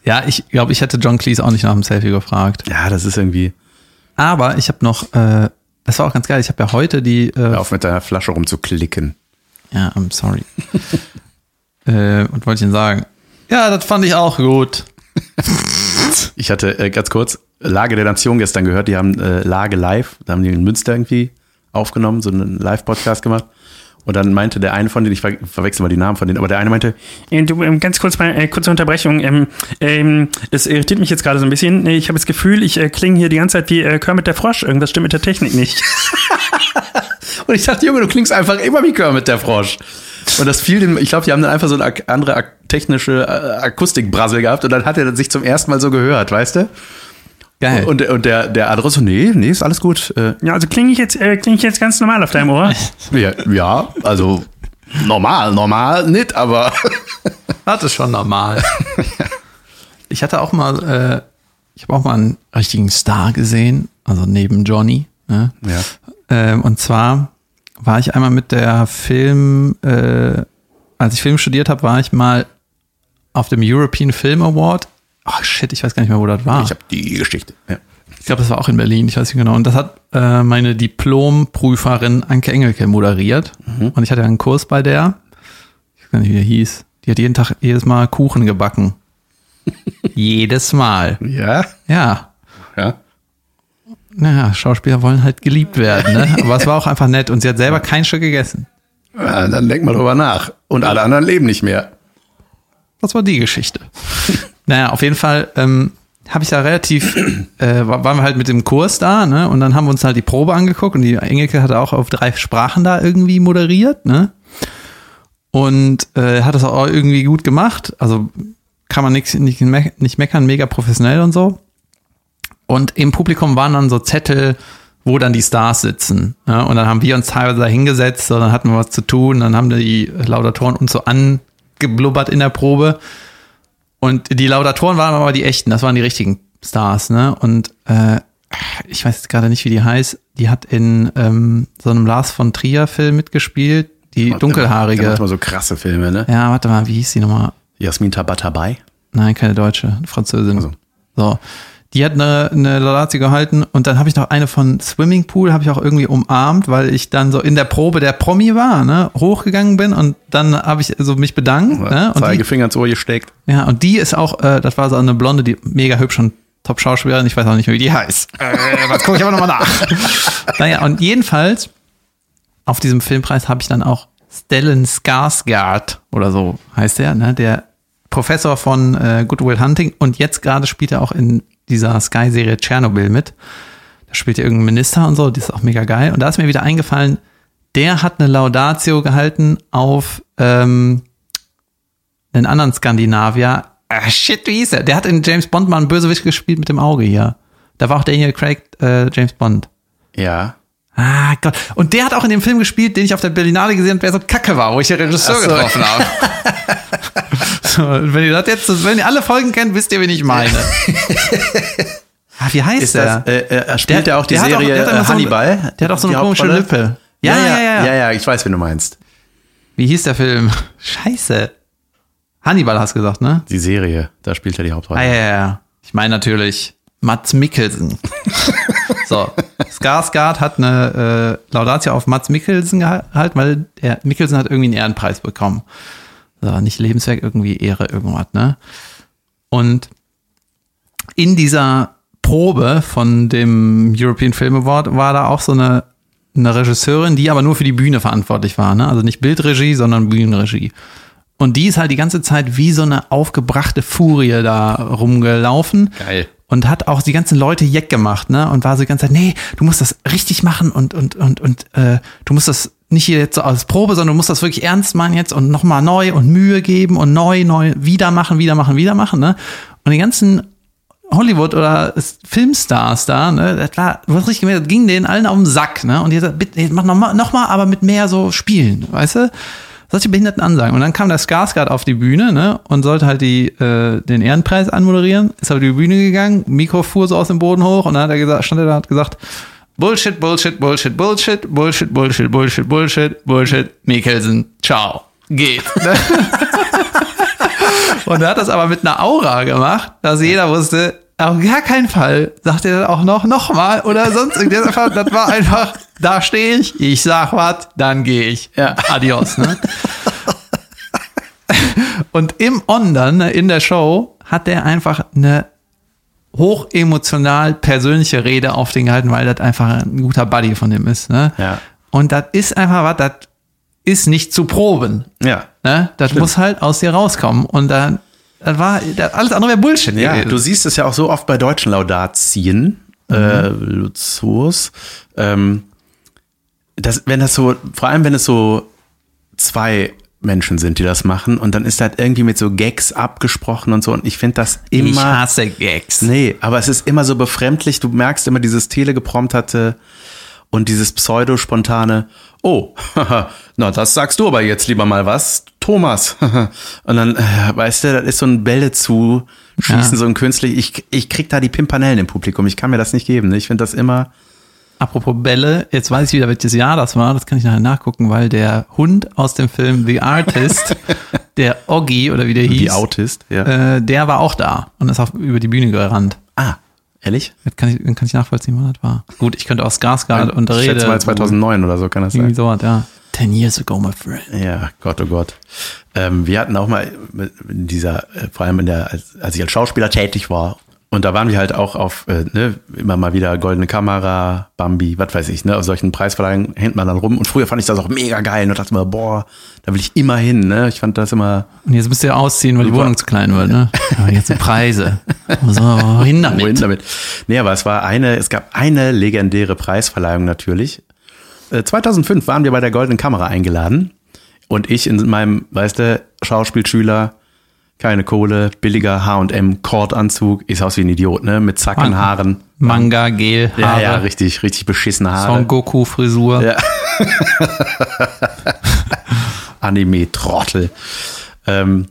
Ja, ich glaube, ich hätte John Cleese auch nicht nach dem Selfie gefragt. ja, das ist irgendwie. Aber ich habe noch, äh, das war auch ganz geil, ich habe ja heute die, äh, Hör auf mit deiner Flasche rumzuklicken. ja, I'm sorry. äh, und wollte ich Ihnen sagen, ja, das fand ich auch gut. Ich hatte äh, ganz kurz Lage der Nation gestern gehört. Die haben äh, Lage live, da haben die in Münster irgendwie aufgenommen, so einen Live-Podcast gemacht. Und dann meinte der eine von denen, ich ver verwechsel mal die Namen von denen, aber der eine meinte, Äh, Du, ähm, ganz kurz mal, äh, kurze Unterbrechung. Ähm, ähm, das irritiert mich jetzt gerade so ein bisschen. Ich habe das Gefühl, ich äh, klinge hier die ganze Zeit wie äh, Kermit der Frosch. Irgendwas stimmt mit der Technik nicht. und ich dachte, Junge, du klingst einfach immer wie Kermit der Frosch. Und das fiel dem, ich glaube, die haben dann einfach so eine andere ak technische äh, Akustikbrassel gehabt und dann hat er sich zum ersten Mal so gehört, weißt du? Geil. Und, und der, der andere so, nee, nee, ist alles gut. Äh, Ja, also klinge ich jetzt, äh, klinge ich jetzt ganz normal auf deinem Ohr? ja, ja, also normal, normal nicht, aber Das ist schon normal. ich hatte auch mal, äh, ich habe auch mal einen richtigen Star gesehen, also neben Johnny. Ne? ja. Ähm, und zwar war ich einmal mit der Film, äh, als ich Film studiert habe, war ich mal auf dem European Film Award. Ach shit, ich weiß gar nicht mehr, wo das war. Ich habe die Geschichte. Ja. Ich glaube, das war auch in Berlin, ich weiß nicht genau. Und das hat äh, meine Diplomprüferin Anke Engelke moderiert. Und ich hatte einen Kurs bei der. Ich weiß gar nicht, wie der hieß. Die hat jeden Tag, jedes Mal Kuchen gebacken. jedes Mal. Ja, Ja. ja. Naja, Schauspieler wollen halt geliebt werden, ne? Aber es war auch einfach nett und sie hat selber kein Stück gegessen. Ja, dann denk mal drüber nach. Und alle anderen leben nicht mehr. Das war die Geschichte. naja, auf jeden Fall ähm, habe ich da relativ, äh, wa- waren wir halt mit dem Kurs da, ne? Und dann haben wir uns halt die Probe angeguckt und die Engelke hat auch auf drei Sprachen da irgendwie moderiert, ne? Und äh, hat das auch irgendwie gut gemacht. Also kann man nix, nicht, nicht meckern, mega professionell und so. Und im Publikum waren dann so Zettel, wo dann die Stars sitzen. Ja, und dann haben wir uns teilweise da hingesetzt, so, dann hatten wir was zu tun, dann haben die Laudatoren uns so angeblubbert in der Probe. Und die Laudatoren waren aber die echten, das waren die richtigen Stars, ne? Und äh, ich weiß jetzt gerade nicht, wie die heißt. Die hat in ähm, so einem Lars von Trier-Film mitgespielt, die Der dunkelhaarige. macht mal so krasse Filme, ne? Ja, warte mal, wie hieß die nochmal? Jasmin Tabatabai. Nein, keine Deutsche, eine Französin. Also. So. Die hat eine, eine Laudatio gehalten und dann habe ich noch eine von Swimming Pool, habe ich auch irgendwie umarmt, weil ich dann so in der Probe der Promi war, ne, hochgegangen bin und dann habe ich so mich bedankt. Ne, und die, Zeigefinger ins Ohr gesteckt. ja, und die ist auch, äh, das war so eine Blonde, die mega hübsch und Top-Schauspielerin, ich weiß auch nicht mehr, wie die heißt. Äh, das gucke ich aber nochmal nach. naja, und jedenfalls, auf diesem Filmpreis habe ich dann auch Stellan Skarsgård oder so heißt der, ne, der Professor von äh, Good Will Hunting und jetzt gerade spielt er auch in dieser Sky-Serie Tschernobyl mit. Da spielt er irgendein Minister und so, die ist auch mega geil. Und da ist mir wieder eingefallen, der hat eine Laudatio gehalten auf ähm, einen anderen Skandinavier. Ah, shit, wie hieß er? Der hat in James Bond mal einen Bösewicht gespielt mit dem Auge hier. Da war auch Daniel Craig äh, James Bond. Ja. Ah Gott. Und der hat auch in dem Film gespielt, den ich auf der Berlinale gesehen habe, der so kacke war, wo ich den Regisseur so. getroffen habe. so, und wenn ihr das jetzt, wenn ihr alle Folgen kennt, wisst ihr, wen ich meine. ah, wie heißt Ist der? das, äh, äh, spielt der, auch die der hat auch- Serie der hat äh, so Hannibal? der hat auch so eine komische? Lippe. Ja Ja, ja, ja, ja. ja, ja, ich weiß, wen du meinst. Wie hieß der Film? Scheiße. Hannibal hast du gesagt, ne? Die Serie, da spielt er die Hauptrolle. Ah, ja, ja, ja. Ich meine natürlich Mats Mikkelsen. so, Skarsgård hat eine äh, Laudatio auf Mats Mikkelsen gehalten, weil der Mikkelsen hat irgendwie einen Ehrenpreis bekommen. So, nicht Lebenswerk, irgendwie Ehre, irgendwas, ne? Und in dieser Probe von dem European Film Award war da auch so eine, eine Regisseurin, die aber nur für die Bühne verantwortlich war, ne? Also nicht Bildregie, sondern Bühnenregie. Und die ist halt die ganze Zeit wie so eine aufgebrachte Furie da rumgelaufen. Geil. Und hat auch die ganzen Leute jeck gemacht, ne? Und war so die ganze Zeit, nee, du musst das richtig machen und, und, und, und äh, du musst das nicht hier jetzt so als Probe, sondern du musst das wirklich ernst machen jetzt und nochmal neu und Mühe geben und neu, neu, wieder machen, wieder machen, wieder machen, ne? Und die ganzen Hollywood oder Filmstars da, ne, das war, du hast richtig gemerkt, das ging denen allen auf den Sack, ne? Und die hat gesagt, bitte, mach noch mal, noch mal, aber mit mehr so Spielen, weißt du? Solche behinderten Ansagen. Und dann kam der Skarsgård auf die Bühne, ne, und sollte halt die, äh, den Ehrenpreis anmoderieren, ist auf die Bühne gegangen, Mikro fuhr so aus dem Boden hoch und dann hat er gesagt, stand er da, hat gesagt, Bullshit, Bullshit, Bullshit, Bullshit, Bullshit, Bullshit, Bullshit, Bullshit, Bullshit, Mikkelsen, ciao, geht. Und er hat das aber mit einer Aura gemacht, dass jeder wusste, auf gar keinen Fall sagt er dann auch noch nochmal oder sonst irgendwas. Das war einfach, da stehe ich, ich sag was, dann gehe ich. Ja. Adios. Ne? Und im On dann, ne, in der Show, hat der einfach eine hochemotional persönliche Rede auf den gehalten, weil das einfach ein guter Buddy von dem ist. Ne? Ja. Und das ist einfach was, das ist nicht zu proben. Ja. Ne? Das muss halt aus dir rauskommen. Und dann, das war, das, alles andere wäre Bullshit. Ja, gewesen. du siehst es ja auch so oft bei deutschen Laudatien, äh, Luzos, ähm, das, wenn das so, vor allem wenn es so zwei Menschen sind, die das machen und dann ist das irgendwie mit so Gags abgesprochen und so und ich finde das immer. ich hasse Gags. Nee, aber es ist immer so befremdlich. Du merkst immer dieses telegeprompterte und dieses pseudo-spontane, oh, na, das sagst du aber jetzt lieber mal was, Thomas. und dann, äh, weißt du, das ist so ein Bälle zu schießen, Ja. so ein künstlich. Ich, ich krieg da die Pimpanellen im Publikum. Ich kann mir das nicht geben. ne? Ich finde das immer, Apropos Bälle, jetzt weiß ich wieder, welches Jahr das war. Das kann ich nachher nachgucken, weil der Hund aus dem Film The Artist, der Oggi oder wie der hieß, wie Autist. Ja. äh, der war auch da und ist auf, über die Bühne gerannt. Ehrlich? Das kann ich, dann kann ich nachvollziehen, wann das war. Gut, ich könnte auch Skarsgård und ich Rede. schätze mal 2009 oder so kann das Irgendwie sein. sowas, ja. Ten years ago, my friend. Ja, Gott, oh Gott. Ähm, wir hatten auch mal in dieser, äh, vor allem in der, als, als ich als Schauspieler tätig war, und da waren wir halt auch auf, äh, ne, immer mal wieder goldene Kamera, Bambi, was weiß ich, ne, auf solchen Preisverleihungen hängt man dann rum. Und früher fand ich das auch mega geil und dachte mir, boah, da will ich immer hin, ne. Ich fand das immer, Und jetzt müsst ihr ausziehen, weil die Super. Wohnung zu klein wird, ne? Aber jetzt sind Preise. So, wohin damit? wohin damit? Nee, aber es war eine, es gab eine legendäre Preisverleihung natürlich. Äh, 2005 waren wir bei der Goldenen Kamera eingeladen und ich in meinem, weißt du, Schauspielschüler, keine Kohle, billiger H&M Kordanzug, ich sah aus wie ein Idiot, ne, mit Zackenhaaren. Manga, Gel, Ja, Haare, ja, richtig, richtig beschissene Haare. Son Goku Frisur. Ja. Anime-Trottel. Ähm,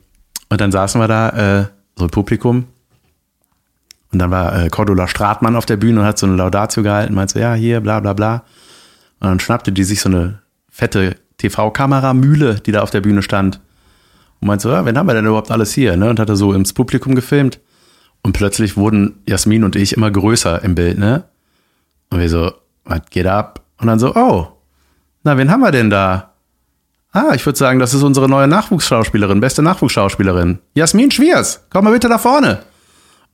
und dann saßen wir da, äh, so im Publikum. Und dann war äh, Cordula Stratmann auf der Bühne und hat so eine Laudatio gehalten, meinte so, ja, hier, bla, bla, bla. Und dann schnappte die sich so eine fette TV-Kameramühle, die da auf der Bühne stand. Und meinte so, ja, wen haben wir denn überhaupt alles hier? Ne? Und hat er so ins Publikum gefilmt. Und plötzlich wurden Jasmin und ich immer größer im Bild, ne? Und wir so, was geht ab? Und dann so, oh, na, wen haben wir denn da? Ah, ich würde sagen, das ist unsere neue Nachwuchsschauspielerin, beste Nachwuchsschauspielerin. Jasmin Schwiers, komm mal bitte da vorne.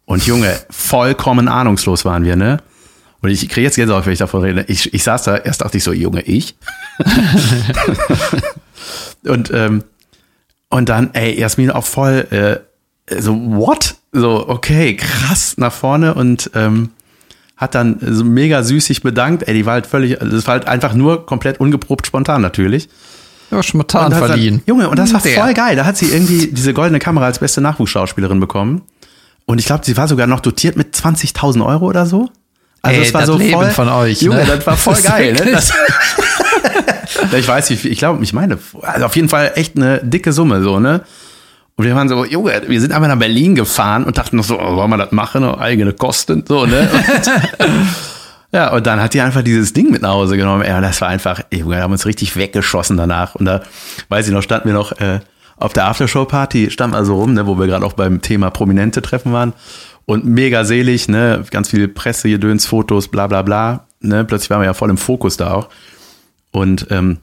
Und Junge, vollkommen ahnungslos waren wir, ne? Und ich kriege jetzt Gänsehaut, wenn ich davon rede. Ich, ich saß da, erst dachte ich so, Junge, ich? und, ähm, und dann, ey, Jasmin auch voll, äh, so, what? So, okay, krass, nach vorne und ähm, hat dann so mega süß sich bedankt. Ey, die war halt völlig, das war halt einfach nur komplett ungeprobt spontan natürlich. Ja, spontan verliehen. Dann, Junge, und das war Der. voll geil. Da hat sie irgendwie diese goldene Kamera als beste Nachwuchsschauspielerin bekommen. Und ich glaube, sie war sogar noch dotiert mit 20.000 Euro oder so. Also Ey, es war das so Leben voll, von euch, Junge, ne? das war voll Das geil. Ne? wirklich- Das, ich weiß nicht, ich glaube, ich meine, also auf jeden Fall echt eine dicke Summe so, ne? Und wir waren so, Junge, wir sind einfach nach Berlin gefahren und dachten noch so, oh, wollen wir das machen? Oh, eigene Kosten, so, ne? Ja, und dann hat die einfach dieses Ding mit nach Hause genommen. Und das war einfach, ey, wir haben uns richtig weggeschossen danach. Und da, weiß ich noch, standen wir noch äh, auf der Aftershow-Party, standen also rum, ne, wo wir gerade auch beim Thema Prominente treffen waren. Und mega selig, ne, ganz viel Presse, Gedöns, Fotos, bla bla bla. Ne, plötzlich waren wir ja voll im Fokus da auch. Und ähm,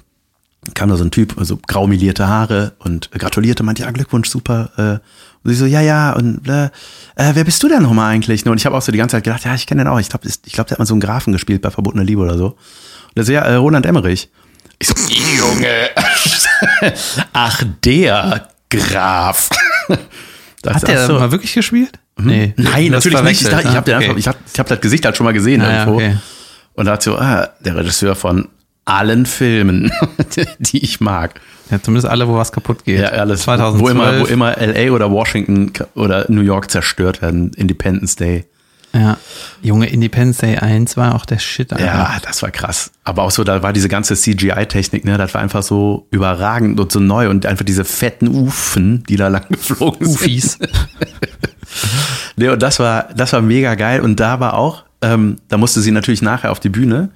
kam da so ein Typ, so graumelierte Haare und gratulierte, meinte, ja, Glückwunsch, super. Äh, und sie so, ja, ja, und äh, wer bist du denn nochmal eigentlich? Und ich habe auch so die ganze Zeit gedacht, ja, ich kenne den auch. Ich glaube, ich glaub, der hat mal so einen Grafen gespielt bei Verbotene Liebe oder so. Und der so, ja, äh, Roland Emmerich. Ich so, Junge. Ach, der Graf. Das Hat der so. mal wirklich gespielt? Nee. Nein, natürlich nicht. Ich, dachte, ich habe den Okay. hab, ich hab das Gesicht halt schon mal gesehen Ah, ja, irgendwo. okay. Und so, ah, der Regisseur von allen Filmen, die ich mag. Ja, zumindest alle, wo was kaputt geht. Ja, alles. 2012. Wo immer, wo immer LA oder Washington oder New York zerstört werden. Independence Day. Ja. Junge, Independence Day 1 war auch der Shit. Alter. Ja, das war krass. Aber auch so, da war diese ganze CGI-Technik, ne, das war einfach so überragend und so neu und einfach diese fetten Ufen, die da lang geflogen sind. Ufis. Nee, und das war, das war mega geil. Und da war auch, ähm, da musste sie natürlich nachher auf die Bühne,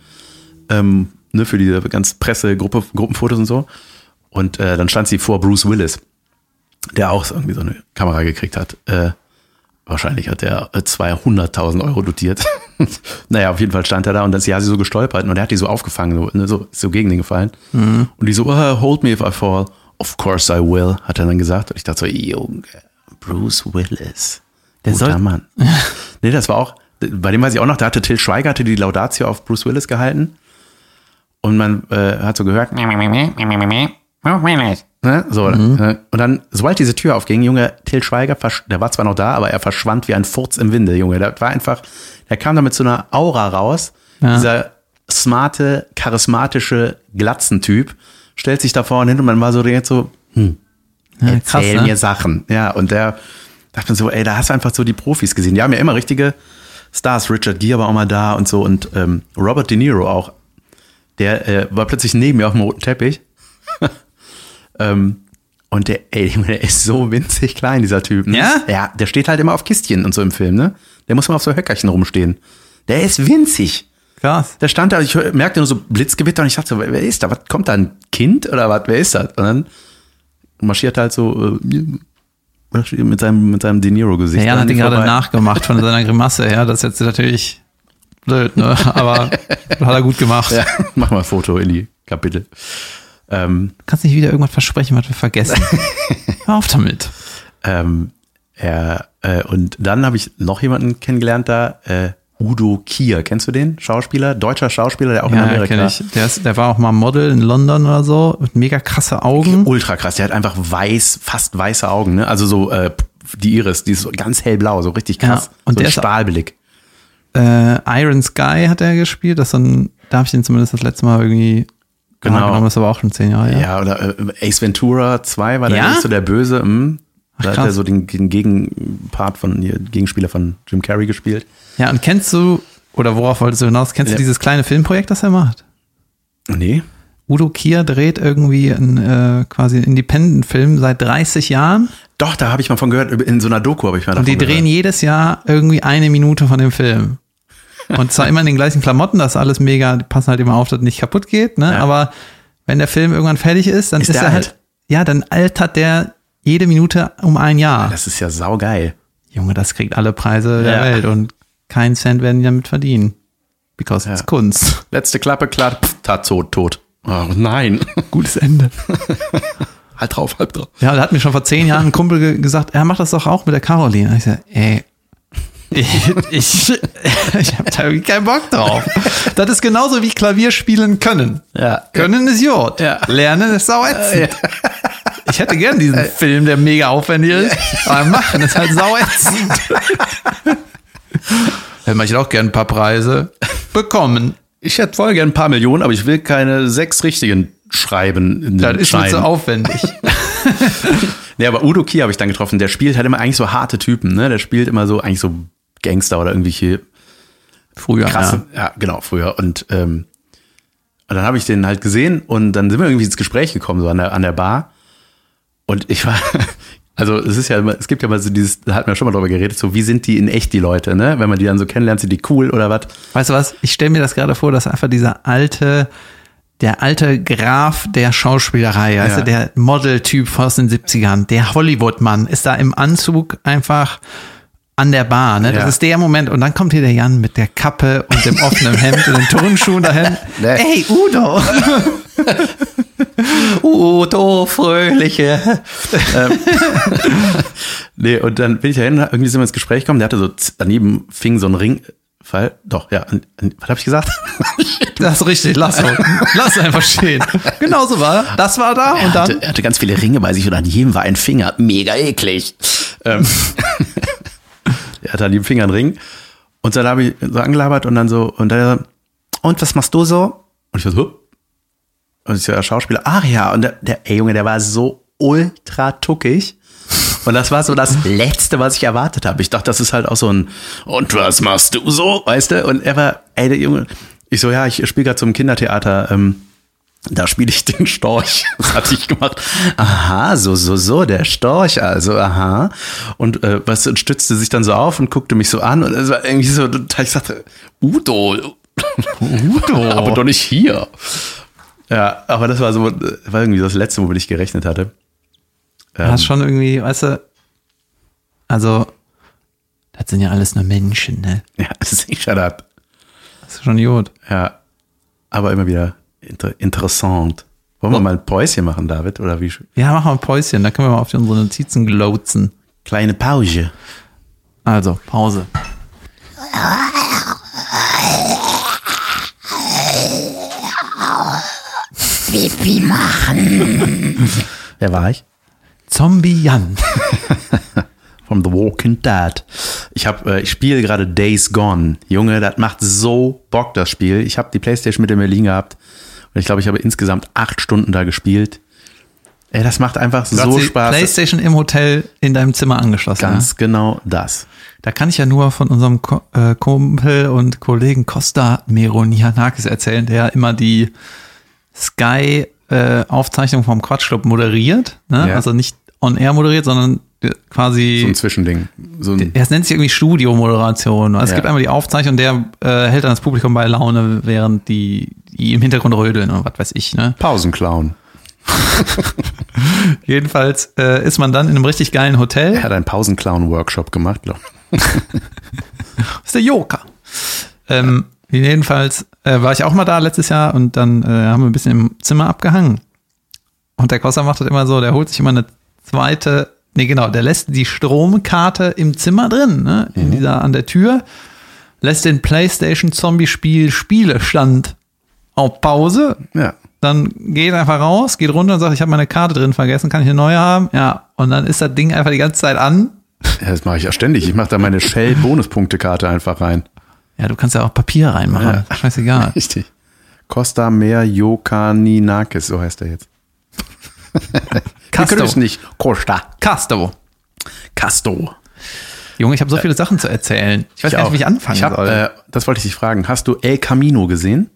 ähm, ne, für diese ganz Presse, Gruppe, Gruppenfotos und so. Und äh, dann stand sie vor Bruce Willis, der auch irgendwie so eine Kamera gekriegt hat. Äh, wahrscheinlich hat er äh, 200.000 Euro dotiert. naja, auf jeden Fall stand er da und dann ist ja sie so gestolpert und er hat die so aufgefangen, so, ne, so, so gegen den gefallen. Und die so, oh, hold me if I fall. Of course I will, hat er dann gesagt. Und ich dachte so, Junge, Bruce Willis. Der Guter soll- Mann. nee, das war auch, bei dem weiß ich auch noch, da hatte Till Schweiger hatte die Laudatio auf Bruce Willis gehalten. Und man äh, hat so gehört, ne? so, äh, und dann, sobald diese Tür aufging, Junge, Till Schweiger, der war zwar noch da, aber er verschwand wie ein Furz im Winde, Junge. Der war einfach, der kam da mit so einer Aura raus. Ja. Dieser smarte, charismatische Glatzentyp stellt sich da vorne hin und man war so direkt so, hm, Ja, erzähl ne? mir Sachen. Ja, und der dachte mir so, ey, da hast du einfach so die Profis gesehen. Die haben ja immer richtige Stars. Richard Gere war auch mal da und so und ähm, Robert De Niro auch. Der äh, war plötzlich neben mir auf dem roten Teppich. ähm, und der, ey, der ist so winzig klein, dieser Typ. Ne? Ja? Ja, der steht halt immer auf Kistchen und so im Film, ne? Der muss mal auf so Höckerchen rumstehen. Der ist winzig. Krass. Der stand da, ich merkte nur so Blitzgewitter und ich dachte so, wer ist da? Was kommt da ein Kind oder was? Wer ist das? Und dann marschiert halt so äh, mit seinem mit seinem De Niro Gesicht. Der Jan an hat ihn gerade nachgemacht von seiner Grimasse her. Das ist jetzt natürlich blöd, ne? Aber hat er gut gemacht. Ja, mach mal ein Foto in die Kapitel. Ähm, Kannst nicht wieder irgendwas versprechen, was wir vergessen. Hör auf damit. ähm, er, äh, und dann habe ich noch jemanden kennengelernt da, äh, Udo Kier. Kennst du den? Schauspieler, deutscher Schauspieler, der auch in Ja, Amerika. kenn ich. Der, ist, der war auch mal Model in London oder so. Mit mega krasse Augen. Ultra krass. Der hat einfach weiß, fast weiße Augen, ne? Also so äh, die Iris, die ist so ganz hellblau, so richtig krass. Ja, und so der Stahlblick. Äh, Iron Sky hat er gespielt. Das so ein, da habe ich den zumindest das letzte Mal irgendwie Genau. wahrgenommen. Das ist aber auch schon zehn Jahre Ja, her. oder äh, Ace Ventura 2 war der Ja? so der Böse. Hm. Da hat krass. er so den, den Gegenpart von, Gegenspieler von Jim Carrey gespielt. Ja, und kennst du, oder worauf wolltest du hinaus, kennst Ja. du dieses kleine Filmprojekt, das er macht? Nee. Udo Kier dreht irgendwie einen äh, quasi einen Independent-Film seit 30 Jahren Doch, da habe ich mal von gehört, in so einer Doku habe ich mal und die davon drehen gehört. jedes Jahr irgendwie eine Minute von dem Film. Und zwar immer in den gleichen Klamotten, das ist alles mega, die passen halt immer auf, dass nicht kaputt geht, ne? Ja. Aber wenn der Film irgendwann fertig ist, dann Ist ist, der er alt? halt, ja, dann altert der jede Minute um ein Jahr. Das ist ja saugeil. Junge, das kriegt alle Preise der Ja. Welt und keinen Cent werden die damit verdienen. Because it's Ja. Kunst. Letzte Klappe, klar, tot, tot. Oh nein. Gutes Ende. halt drauf, halt drauf. Ja, da hat mir schon vor zehn Jahren ein Kumpel ge gesagt, er macht das doch auch mit der Caroline. Und ich sag, ey, ich, ich, ich habe da irgendwie keinen Bock drauf. Das ist genauso wie Klavier spielen können. Ja. Können ist Jod. Ja. Lernen ist sau ätzend. Ich hätte gern diesen Film, der mega aufwendig ist. Aber machen ist halt sau ätzend. Hätte man ich auch gern ein paar Preise bekommen. Ich hätte voll gern ein paar Millionen, aber ich will keine sechs richtigen schreiben. In Das ist mir zu aufwendig. Nee, aber Udo Kier habe ich dann getroffen. Der spielt halt immer eigentlich so harte Typen, ne? Der spielt immer so eigentlich so Gangster oder irgendwelche Früher. krasse, ja, genau, früher. Und, ähm, und dann habe ich den halt gesehen und dann sind wir irgendwie ins Gespräch gekommen, so an der, an der Bar. Und ich war, also es ist ja immer, es gibt ja mal so dieses, da hatten wir schon mal drüber geredet, so wie sind die in echt, die Leute, ne? Wenn man die dann so kennenlernt, sind die cool oder was? Weißt du was? Ich stelle mir das gerade vor, dass einfach dieser alte, der alte Graf der Schauspielerei, Ja. du, der Modeltyp aus den 70ern, der Hollywood-Mann, ist da im Anzug einfach an der Bar, ne? Das Ja. ist der Moment. Und dann kommt hier der Jan mit der Kappe und dem offenen Hemd und den Turnschuhen dahin. Nee. Ey, Udo! Udo, Fröhliche. Nee, und dann bin ich dahin, irgendwie sind wir ins Gespräch gekommen, der hatte so, daneben fing so ein Ring, Fall, doch, ja, an- an- was habe ich gesagt? Das ist richtig, lass so. Lass einfach stehen. Genau so war. Das war da und Er hatte, dann. er hatte ganz viele Ringe bei sich und an jedem war ein Finger. Mega eklig. Ähm, er hatte an jedem Finger einen Ring. Und dann habe ich so angelabert und dann so, und dann, und was machst du so? Und ich war so, und ich so, ja, Schauspieler, ach ja, und der, der, ey Junge, der war so ultra tuckig. Und das war so das Letzte, was ich erwartet habe. Ich dachte, das ist halt auch so ein, und was machst du so, weißt du? Und er war, ey, der Junge, ich so, ja, ich spiele gerade zum Kindertheater, ähm, da spiele ich den Storch. Das hatte ich gemacht. Aha, so, so, so, der Storch, also, aha. Und äh, was und stützte sich dann so auf und guckte mich so an und es war irgendwie so, ich sagte, Udo, Udo, aber doch nicht hier. Ja, aber das war so, war irgendwie das Letzte, womit ich gerechnet hatte. Du hast schon irgendwie, weißt du, also, das sind ja alles nur Menschen, ne? Ja, das ist nicht shut up. Das ist schon gut. Ja, aber immer wieder inter interessant. Wollen wir mal ein Päuschen machen, David? Oder wie? Ja, machen wir ein Päuschen, da können wir mal auf unsere Notizen glotzen. Kleine Pause. Also, Pause. Pipi machen. Wer war ich? Zombie Jan. From The Walking Dead. Ich habe, äh, ich spiele gerade Days Gone. Junge, das macht so Bock, das Spiel. Ich habe die Playstation mit in Berlin gehabt. Und ich glaube, ich habe insgesamt acht Stunden da gespielt. Ey, das macht einfach Du so die Spaß. Playstation im Hotel in deinem Zimmer angeschlossen. Ganz Ja? genau das. Da kann ich ja nur von unserem Ko äh, Kumpel und Kollegen Costa Meronianakis erzählen, der immer die Sky-Aufzeichnung vom Quatschclub moderiert. Ne? Ja. Also nicht on-air moderiert, sondern äh, quasi So ein Zwischending. So ein, Ja, es nennt sich irgendwie Studiomoderation. Also Es Ja. gibt einmal die Aufzeichnung, der äh, hält dann das Publikum bei Laune, während die, die im Hintergrund rödeln oder was weiß ich. Ne? Pausenclown. Jedenfalls äh, ist man dann in einem richtig geilen Hotel. Er hat einen Pausenclown-Workshop gemacht, glaube Das ist der Joker. Ähm, jedenfalls äh, war ich auch mal da letztes Jahr und dann äh, haben wir ein bisschen im Zimmer abgehangen. Und der Costa macht das immer so, der holt sich immer eine zweite, nee genau, der lässt die Stromkarte im Zimmer drin, ne, in dieser an der Tür, lässt den PlayStation Zombie Spiel Spielestand auf Pause, Ja. dann geht einfach raus, geht runter und sagt, ich habe meine Karte drin vergessen, kann ich eine neue haben? Ja, und dann ist das Ding einfach die ganze Zeit an. ja, das mache ich ja ständig. Ich mache da meine Shell-Bonuspunktekarte einfach rein. Ja, du kannst ja auch Papier reinmachen, Ja. scheißegal. Richtig. Costa Mer Jokaninakis, so heißt er jetzt. Können es nicht. Costa. Casto. Casto. Junge, ich habe so viele Sachen zu erzählen. Ich weiß gar nicht, wie ich anfangen ich hab, soll. Äh, das wollte ich dich fragen. Hast du El Camino gesehen?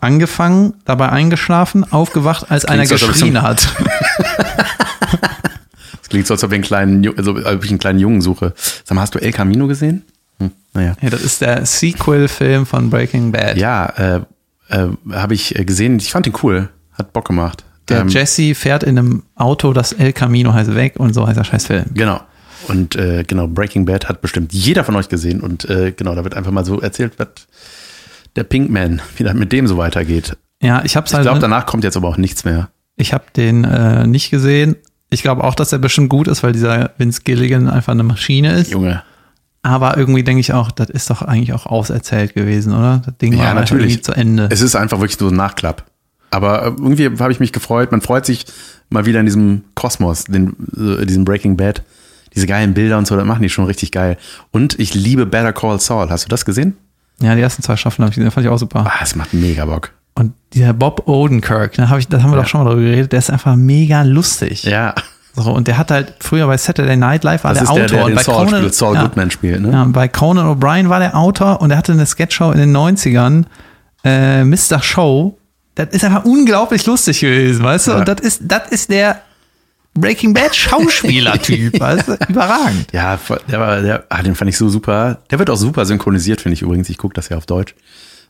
Angefangen, dabei eingeschlafen, aufgewacht, als einer so, ich geschrien hat. Das klingt so, als ob, wir einen kleinen, also, als ob ich einen kleinen Jungen suche. Sag mal, hast du El Camino gesehen? Hm, naja. Ja, das ist der Sequel-Film von Breaking Bad. Ja, äh, äh, habe ich äh, gesehen. Ich fand ihn cool. Hat Bock gemacht. Der Ähm, Jesse fährt in einem Auto, das El Camino heißt weg und so heißt der scheiß Film. Genau. Und äh, genau, Breaking Bad hat bestimmt jeder von euch gesehen. Und äh, genau, da wird einfach mal so erzählt, was der Pinkman, wie das mit dem so weitergeht. Ja, ich hab's Ich halt, glaube, danach kommt jetzt aber auch nichts mehr. ich habe den äh, nicht gesehen. Ich glaube auch, dass er bestimmt gut ist, weil dieser Vince Gilligan einfach eine Maschine ist. Junge. Aber irgendwie denke ich auch, das ist doch eigentlich auch auserzählt gewesen, oder? Das Ding war Ja, einfach natürlich. zu Ende. Es ist einfach wirklich so ein Nachklapp. Aber äh, irgendwie habe ich mich gefreut. Man freut sich mal wieder in diesem Kosmos, den, äh, diesem Breaking Bad. Diese geilen Bilder und so, das machen die schon richtig geil. Und ich liebe Better Call Saul. Hast du das gesehen? Ja, die ersten zwei Staffeln habe ich gesehen, fand ich auch super. Ah, es macht mega Bock. Und dieser Bob Odenkirk, da hab ich, da haben wir doch schon mal drüber geredet, der ist einfach mega lustig. Ja. So, und der hat halt früher bei Saturday Night Live war Das der ist der, Autor. der und bei Saul, Conan, spielt, Saul ja, Goodman spielt, ne? ja, bei Conan O'Brien war der Autor und er hatte eine Sketchshow in den 90ern, äh, Mr. Show. Das ist einfach unglaublich lustig gewesen, weißt du? Ja. Und das ist, das ist der Breaking Bad Schauspieler-Typ, weißt du? Überragend. Ja, der war, der, ah, den fand ich so super. Der wird auch super synchronisiert, finde ich übrigens. Ich gucke das ja auf Deutsch.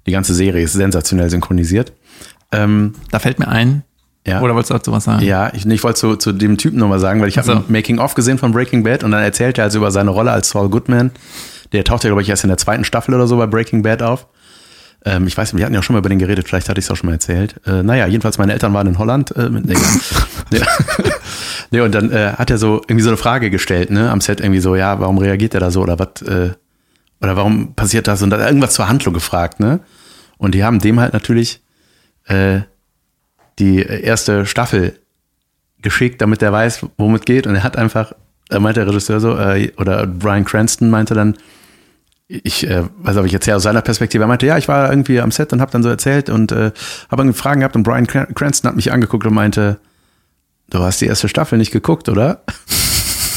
Die ganze Serie ist sensationell synchronisiert. Ähm, Da fällt mir ein. ja. Oder wolltest du dazu was sagen? Ja, ich, ich wollte zu, zu dem Typen nochmal sagen, weil ich habe Ach so. ein Making-of gesehen von Breaking Bad und dann erzählt er also über seine Rolle als Saul Goodman. Der taucht ja, glaube ich, erst in der zweiten Staffel oder so bei Breaking Bad auf. Ähm, ich weiß nicht, wir hatten ja schon mal über den geredet, vielleicht hatte ich es auch schon mal erzählt. Äh, naja, jedenfalls, meine Eltern waren in Holland. Äh, mit, nee, nee. nee, und dann äh, hat er so irgendwie so eine Frage gestellt, ne, am Set irgendwie so, ja, warum reagiert er da so oder was, äh, oder warum passiert das? Und dann hat er irgendwas zur Handlung gefragt, ne? Und die haben dem halt natürlich äh, die erste Staffel geschickt, damit er weiß, es geht. Und er hat einfach, da meinte der Regisseur so, äh, oder Brian Cranston meinte dann, ich äh, weiß aber ich erzähle aus seiner Perspektive, er meinte, ja, ich war irgendwie am Set und habe dann so erzählt und äh, habe irgendwie Fragen gehabt und Brian Cran- Cranston hat mich angeguckt und meinte, du hast die erste Staffel nicht geguckt, oder?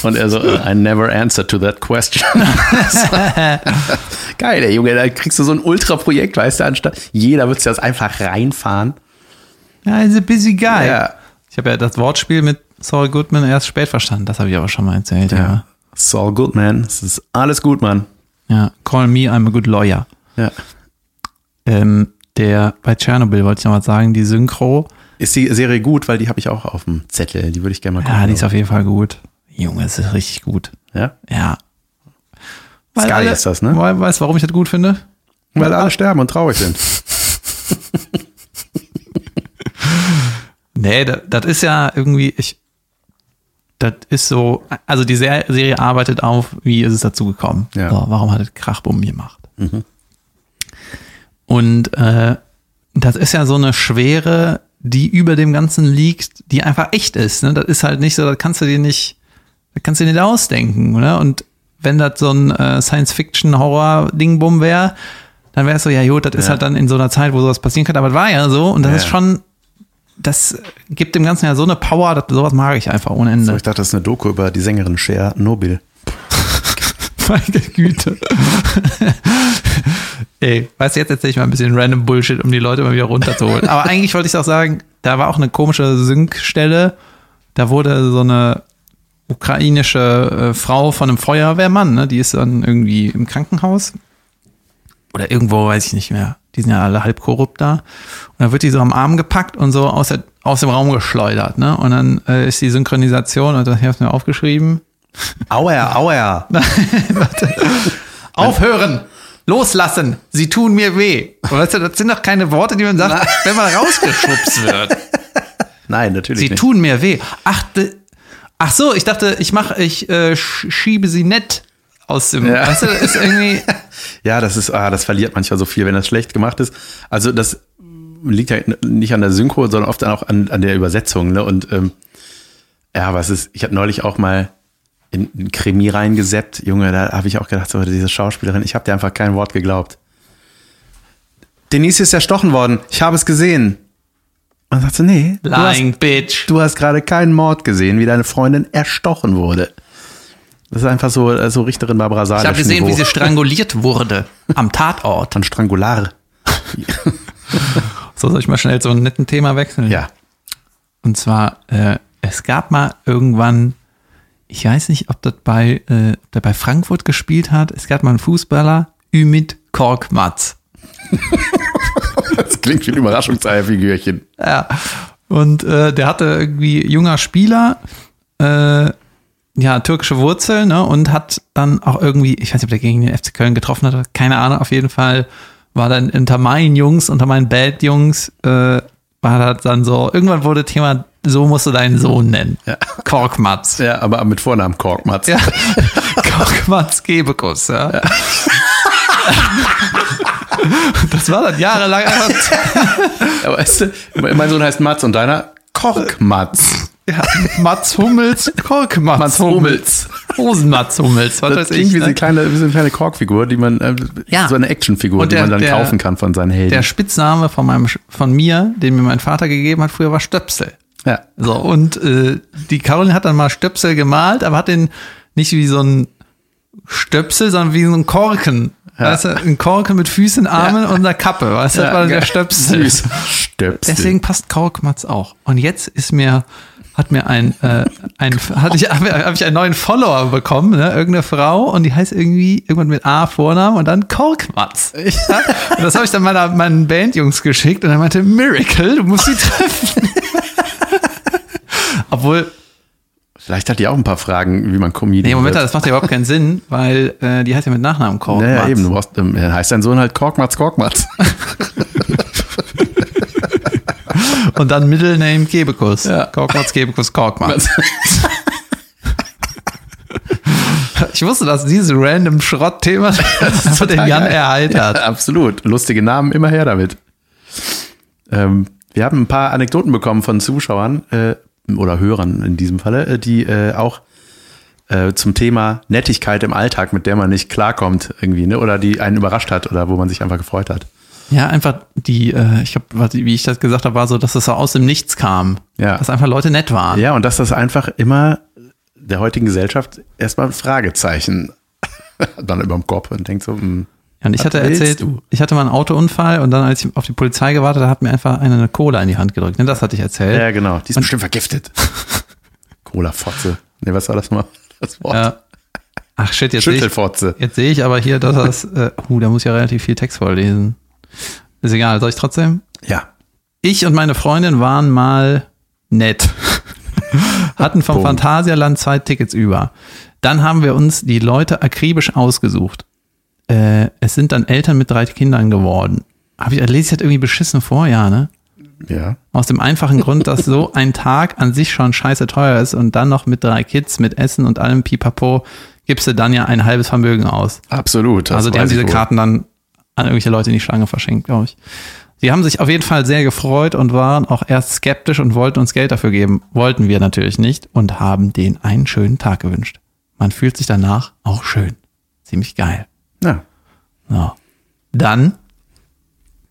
Und er so, äh, I never answered to that question. Geil, ey, Junge, da kriegst du so ein Ultra-Projekt, weißt du, anstatt jeder wird sich das einfach reinfahren. Ja, ist a busy guy. Ja. Ich habe ja das Wortspiel mit Saul Goodman erst spät verstanden. Das habe ich aber schon mal erzählt. Ja. Ja. It's all good, man. Es ist alles gut, Mann. Ja. Call me, I'm a good lawyer. Ja. Ähm, der bei Tschernobyl wollte ich noch mal sagen, die Synchro, Ist die Serie gut, weil die habe ich auch auf dem Zettel. Die würde ich gerne mal gucken. ja, die ist auf jeden Fall gut. Junge, es ist richtig gut. ja? Ja. Sky ist das, ne? Weil, weißt du, warum ich das gut finde? Weil alle sterben und traurig sind. Nee, das, das ist ja irgendwie, ich, das ist so, also die Ser- Serie arbeitet auf, wie ist es dazu gekommen? Ja. So, warum hat es Krachbumm gemacht? Und äh, das ist ja so eine Schwere, die über dem Ganzen liegt, die einfach echt ist. Ne? Das ist halt nicht so, das kannst du dir nicht, das kannst du dir nicht ausdenken, oder? Und wenn das so ein äh, Science-Fiction-Horror-Ding-Bum wäre, dann wäre es so, ja gut, das ist Ja. halt dann in so einer Zeit, wo sowas passieren kann, aber es war ja so und das Ja. ist schon, das gibt dem Ganzen ja so eine Power, dass, sowas mag ich einfach ohne So, Ende. ich dachte, das ist eine Doku über die Sängerin Cher Nobil. Meine Güte. Ey, weißt du, jetzt erzähle ich mal ein bisschen random Bullshit, um die Leute mal wieder runterzuholen. Aber eigentlich wollte ich auch sagen, da war auch eine komische Sync-Stelle. Da wurde so eine ukrainische äh, Frau von einem Feuerwehrmann, ne? die ist dann irgendwie im Krankenhaus. Oder irgendwo, weiß ich nicht mehr. Die sind ja alle halb korrupt da. Und dann wird die so am Arm gepackt und so aus, der, aus dem Raum geschleudert. Ne? Und dann äh, ist die Synchronisation, und das habe ich mir aufgeschrieben, Auer, auer. Aufhören! Loslassen! Sie tun mir weh. Weißt du, das sind doch keine Worte, die man sagt, wenn man rausgeschubst wird. Nein, natürlich Sie nicht. tun mir weh. Ach, de, ach so, ich dachte, ich mache, ich äh, sch- schiebe sie nett aus dem. Ja. Weißt du, das ist irgendwie. Ja, das ist, ah, das verliert manchmal so viel, wenn das schlecht gemacht ist. Also das liegt ja nicht an der Synchro, sondern oft auch an, an der Übersetzung. Ne? Und ähm, ja, was ist, ich habe neulich auch mal in ein Krimi reingeseppt, Junge, da habe ich auch gedacht, so, diese Schauspielerin, ich habe dir einfach kein Wort geglaubt. Denise ist erstochen worden, ich habe es gesehen. Und sagt so, nee, du hast, Lying bitch. du hast gerade keinen Mord gesehen, wie deine Freundin erstochen wurde. Das ist einfach so, äh, so Richterin Barbara Salisch. Ich habe gesehen, wie Niveau. sie stranguliert wurde. Am Tatort. Von Strangular. So, soll ich mal schnell zu einem netten Thema wechseln? Ja. Und zwar, äh, es gab mal irgendwann, ich weiß nicht, ob das bei, äh, ob der bei Frankfurt gespielt hat, es gab mal einen Fußballer, Ümit Korkmaz. Das klingt wie ein Überraschungseierfigürchen. Ja. Und äh, der hatte irgendwie junger Spieler, äh, ja, türkische Wurzeln, ne, und hat dann auch irgendwie, ich weiß nicht, ob der gegen den FC Köln getroffen hat, keine Ahnung, auf jeden Fall war dann unter meinen Jungs, unter meinen Bad-Jungs, äh, war das dann so, irgendwann wurde Thema, so musst du deinen Sohn nennen. Ja. Korkmatz. Ja, aber mit Vornamen Korkmatz. Ja. Korkmatz Gebekus, ja. Das war dann jahrelang einfach Aber weißt du, mein Sohn heißt Matz und deiner Korkmatz. Ja, Mats Hummels, Korkmats Mats Hummels. Hosenmats Hummels, was Das klingt ich. wie so eine Ne? kleine, wie so eine kleine Korkfigur, die man, äh, Ja. so eine Actionfigur, Und die der- man dann der- kaufen kann von seinen Helden. Der Spitzname von meinem, von mir, den mir mein Vater gegeben hat, früher war Stöpsel. ja. So, und äh, die Caroline hat dann mal Stöpsel gemalt, aber hat den nicht wie so ein Stöpsel, sondern wie so ein Korken. Weißt du, ein Korken mit Füßen, Armen und einer Kappe. Weißt du, das war der. Stöpsel. Süß. Stöpsel. Deswegen passt Korkmatz auch. Und jetzt ist mir, hat mir ein, äh, ein hatte ich, habe hab ich einen neuen Follower bekommen, ne? irgendeine Frau, und die heißt irgendwie irgendwann mit A Vornamen und dann Korkmatz. Ja? Und das habe ich dann meiner, meinen Bandjungs geschickt und er meinte, Miracle, du musst sie treffen. Obwohl, Vielleicht hat die auch ein paar Fragen, wie man Comedian nee, Moment, wird. das macht ja überhaupt keinen Sinn, weil äh, die heißt ja mit Nachnamen Korkmatz. Ja, ja, eben. Du brauchst, ähm, heißt dein Sohn halt Korkmatz, Korkmatz. Und dann Middle Name Kebekus. Ja. Korkmatz, Kebekus, Korkmatz. Ich wusste, dass dieses random Schrottthema hat den Jan geil. erheitert. Ja, absolut. Lustige Namen, immer her damit. Ähm, wir haben ein paar Anekdoten bekommen von Zuschauern äh, oder Hörern in diesem Falle, äh, die äh, auch äh, zum Thema Nettigkeit im Alltag, mit der man nicht klarkommt irgendwie, ne? oder die einen überrascht hat oder wo man sich einfach gefreut hat. Ja, einfach die, äh, ich glaube, wie ich das gesagt habe, war so, dass es so aus dem Nichts kam. Ja. Dass einfach Leute nett waren. Ja, und dass das einfach immer der heutigen Gesellschaft erstmal ein Fragezeichen dann über dem Kopf und denkt so, hm, Ja, und ich hatte erzählt, du? ich hatte mal einen Autounfall und dann, als ich auf die Polizei gewartet habe, hat mir einfach einer eine Cola in die Hand gedrückt. Ne, das hatte ich erzählt. ja genau, die ist bestimmt vergiftet. Cola-Fotze. Nee, was war das mal? Das Wort. Ja. Ach shit, jetzt sehe ich, jetzt sehe ich aber hier, dass das, äh, uh, da muss ich ja relativ viel Text vorlesen. Ist egal, soll ich trotzdem? Ja. Ich und meine Freundin waren mal nett. Hatten vom Punkt. Phantasialand zwei Tickets über. Dann haben wir uns die Leute akribisch ausgesucht. Äh, es sind dann Eltern mit drei Kindern geworden. Hab ich, lese ich das irgendwie beschissen vor? Ja, ne? Ja. Aus dem einfachen Grund, dass so ein Tag an sich schon scheiße teuer ist und dann noch mit drei Kids, mit Essen und allem Pipapo, gibst du dann ja ein halbes Vermögen aus. Absolut. also die haben diese wohl. Karten dann an irgendwelche Leute in die Schlange verschenkt, glaube ich. Sie haben sich auf jeden Fall sehr gefreut und waren auch erst skeptisch und wollten uns Geld dafür geben. Wollten wir natürlich nicht und haben denen einen schönen Tag gewünscht. Man fühlt sich danach auch schön. Ziemlich geil. Ja. So. Dann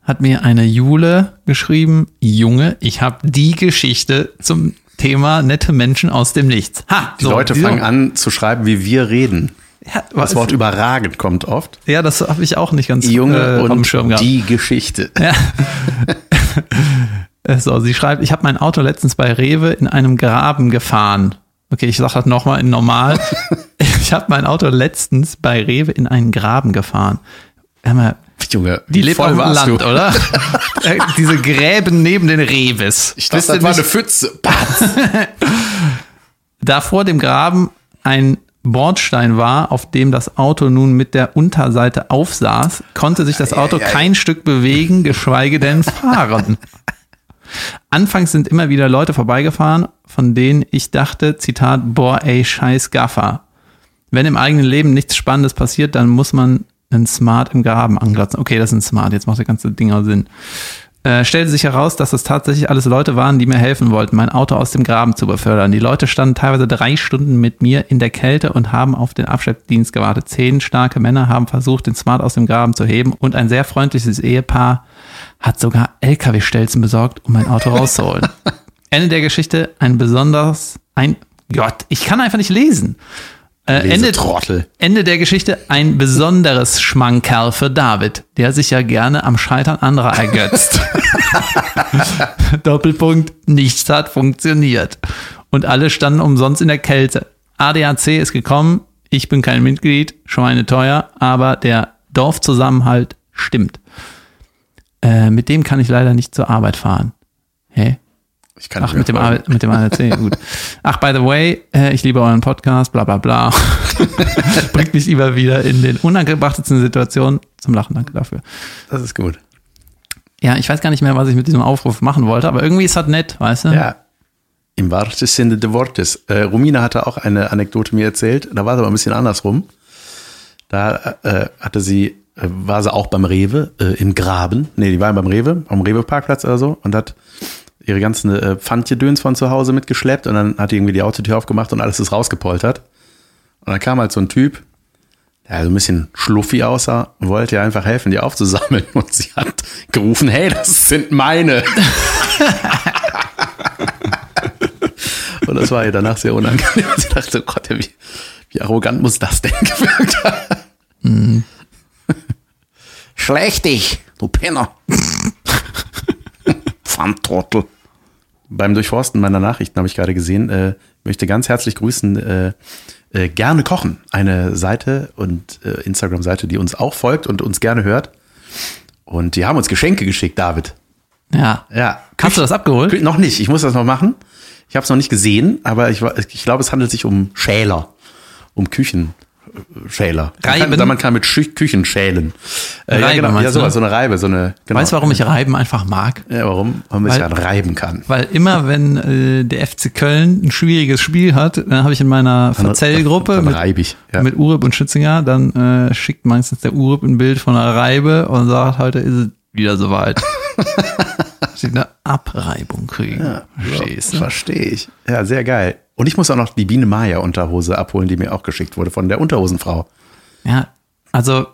hat mir eine Jule geschrieben, Junge, ich habe die Geschichte zum Thema nette Menschen aus dem Nichts. Ha, Die Leute fangen an zu schreiben, wie wir reden. Ja, Das Wort überragend kommt oft. ja, das habe ich auch nicht ganz Junge äh, und Schirm gehabt. die Geschichte. Äh, So, sie schreibt, ich habe mein Auto letztens bei Rewe in einem Graben gefahren. Okay, ich sag das nochmal in normal. ich habe mein Auto letztens bei Rewe in einen Graben gefahren. Mal, Junge, die lebt voll auf dem Land, du? oder? Äh, Diese Gräben neben den Rewes. Ich dachte, das war eine Pfütze. da vor dem Graben ein Bordstein war, auf dem das Auto nun mit der Unterseite aufsaß, konnte sich das Auto kein Stück bewegen, geschweige denn fahren. Anfangs sind immer wieder Leute vorbeigefahren, von denen ich dachte, Zitat, boah, ey, scheiß Gaffer. Wenn im eigenen Leben nichts Spannendes passiert, dann muss man einen Smart im Graben anglotzen. Okay, das ist ein Smart, jetzt macht der ganze Ding auch Sinn. Äh, stellte sich heraus, dass das tatsächlich alles Leute waren, die mir helfen wollten, mein Auto aus dem Graben zu befördern. Die Leute standen teilweise drei Stunden mit mir in der Kälte und haben auf den Abschleppdienst gewartet. Zehn starke Männer haben versucht, den Smart aus dem Graben zu heben und ein sehr freundliches Ehepaar hat sogar LKW-Stelzen besorgt, um mein Auto rauszuholen. Ende der Geschichte, ein besonders, ein, Gott, ich kann einfach nicht lesen. Äh, Ende, Trottel. Ende der Geschichte ein besonderes Schmankerl für David, der sich ja gerne am Scheitern anderer ergötzt. Doppelpunkt, nichts hat funktioniert. Und alle standen umsonst in der Kälte. ADAC ist gekommen, ich bin kein Mitglied, Schweine teuer, aber der Dorfzusammenhalt stimmt. Äh, mit dem kann ich leider nicht zur Arbeit fahren. Hä? Ich kann Ach, mit dem. A- mit dem ADAC, gut. Ach, by the way, äh, ich liebe euren Podcast, bla bla bla. Bringt mich immer wieder in den unangebrachtesten Situationen zum Lachen. Danke dafür. Das ist gut. Ja, ich weiß gar nicht mehr, was ich mit diesem Aufruf machen wollte, aber irgendwie ist das nett, weißt du? Ja. Im wahrsten Sinne des Wortes. Äh, Romina hatte auch eine Anekdote mir erzählt, da war es aber ein bisschen andersrum. Da äh, hatte sie, äh, war sie auch beim Rewe äh, im Graben. Nee, die war beim Rewe, am Rewe-Parkplatz oder so und hat ihre ganzen äh, Pfandgedöns von zu Hause mitgeschleppt und dann hat die irgendwie die Autotür aufgemacht und alles ist rausgepoltert. Und dann kam halt so ein Typ, der so ein bisschen schluffi aussah, wollte ihr einfach helfen, die aufzusammeln. Und sie hat gerufen, hey, das sind meine. Und das war ihr danach sehr unangenehm. Sie dachte, oh Gott, wie, wie arrogant muss das denn gewirkt haben? Schlecht dich, du Penner. Pfandtrottel. Beim Durchforsten meiner Nachrichten habe ich gerade gesehen, äh, möchte ganz herzlich grüßen, äh, äh, gerne kochen. Eine Seite und äh, Instagram-Seite, die uns auch folgt und uns gerne hört. Und die haben uns Geschenke geschickt, David. Ja. Ja. Hast du das abgeholt? Noch nicht, ich muss das noch machen. Ich habe es noch nicht gesehen, aber ich, ich glaube, es handelt sich um Schäler. Um Küchenschäler. Man Reiben? kann, man kann mit Schü Küchen schälen. Äh, ja, Reibe genau. Ja, sowas, so eine Reibe, so eine. Genau. Weißt du, warum ich Reiben einfach mag? Ja, warum? Weil man sich Weil- dann reiben kann. Weil immer, wenn äh, der FC Köln ein schwieriges Spiel hat, dann habe ich in meiner Verzellgruppe mit, ich. Ja. mit Urup und Schützinger, dann äh, schickt meistens der Urup ein Bild von einer Reibe und sagt, heute ist es wieder soweit. Steht eine Abreibung kriegen. Verstehst du? Verstehe ich. Ja, sehr geil. Und ich muss auch noch die Biene Maya Unterhose abholen, die mir auch geschickt wurde von der Unterhosenfrau. Ja, also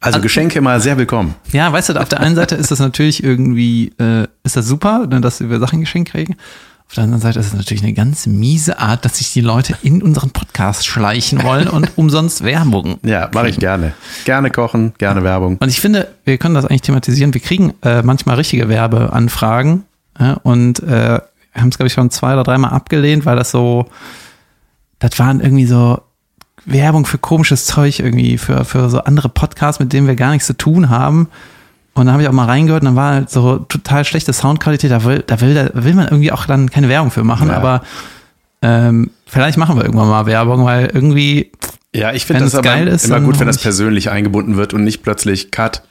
Also Geschenke mal sehr willkommen. Ja, weißt du, auf der einen Seite ist das natürlich irgendwie, äh, ist das super, ne, dass wir Sachen geschenkt kriegen. Auf der anderen Seite ist es natürlich eine ganz miese Art, dass sich die Leute in unseren Podcast schleichen wollen und umsonst Werbung. Ja, mache ich gerne. Gerne kochen, gerne Werbung. Und ich finde, wir können das eigentlich thematisieren. Wir kriegen äh, manchmal richtige Werbeanfragen ja, und äh, haben es, glaube ich, schon zwei oder dreimal abgelehnt, weil das so, das waren irgendwie so Werbung für komisches Zeug irgendwie, für, für so andere Podcasts, mit denen wir gar nichts zu tun haben. Und dann habe ich auch mal reingehört und dann war halt so total schlechte Soundqualität. Da will, da will, da will man irgendwie auch dann keine Werbung für machen, Ja. aber ähm, vielleicht machen wir irgendwann mal Werbung, weil irgendwie, Ja, ich finde das es aber geil ist, immer gut, wenn das persönlich eingebunden wird und nicht plötzlich Cut.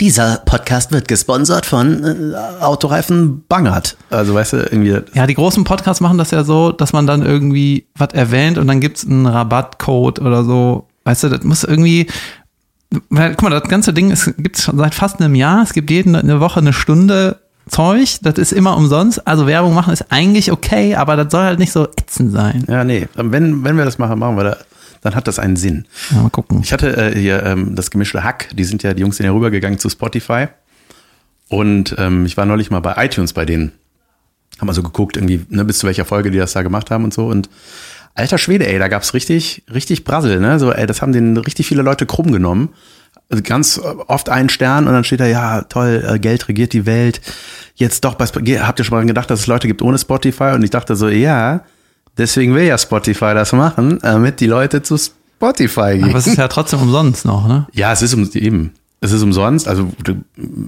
Dieser Podcast wird gesponsert von äh, Autoreifen Bangert. Also weißt du, irgendwie, ja, die großen Podcasts machen das ja so, dass man dann irgendwie was erwähnt und dann gibt's einen Rabattcode oder so. Weißt du, das muss irgendwie, weil, guck mal, das ganze Ding gibt's schon seit fast einem Jahr. Es gibt jeden eine Woche eine Stunde Zeug. Das ist immer umsonst. Also Werbung machen ist eigentlich okay, aber das soll halt nicht so ätzend sein. ja, nee, wenn, wenn wir das machen, machen wir da, dann hat das einen Sinn. Ja, mal gucken. Ich hatte äh, hier ähm, das gemischte Hack, die sind ja, die Jungs sind ja rübergegangen zu Spotify. Und ähm, ich war neulich mal bei iTunes bei denen. Haben mal so geguckt, irgendwie, ne, bis zu welcher Folge die das da gemacht haben und so. Und alter Schwede, ey, da gab's richtig, richtig Brassel, ne? So, ey, das haben den richtig viele Leute krumm genommen. Also ganz oft einen Stern und dann steht da, ja, toll, äh, Geld regiert die Welt. Jetzt doch bei Spotify. Habt ihr schon mal gedacht, dass es Leute gibt ohne Spotify? Und ich dachte so, ja, deswegen will ja Spotify das machen, damit die Leute zu Spotify gehen. Aber es ist ja trotzdem umsonst noch, ne? Ja, es ist um, eben. Es ist umsonst. Also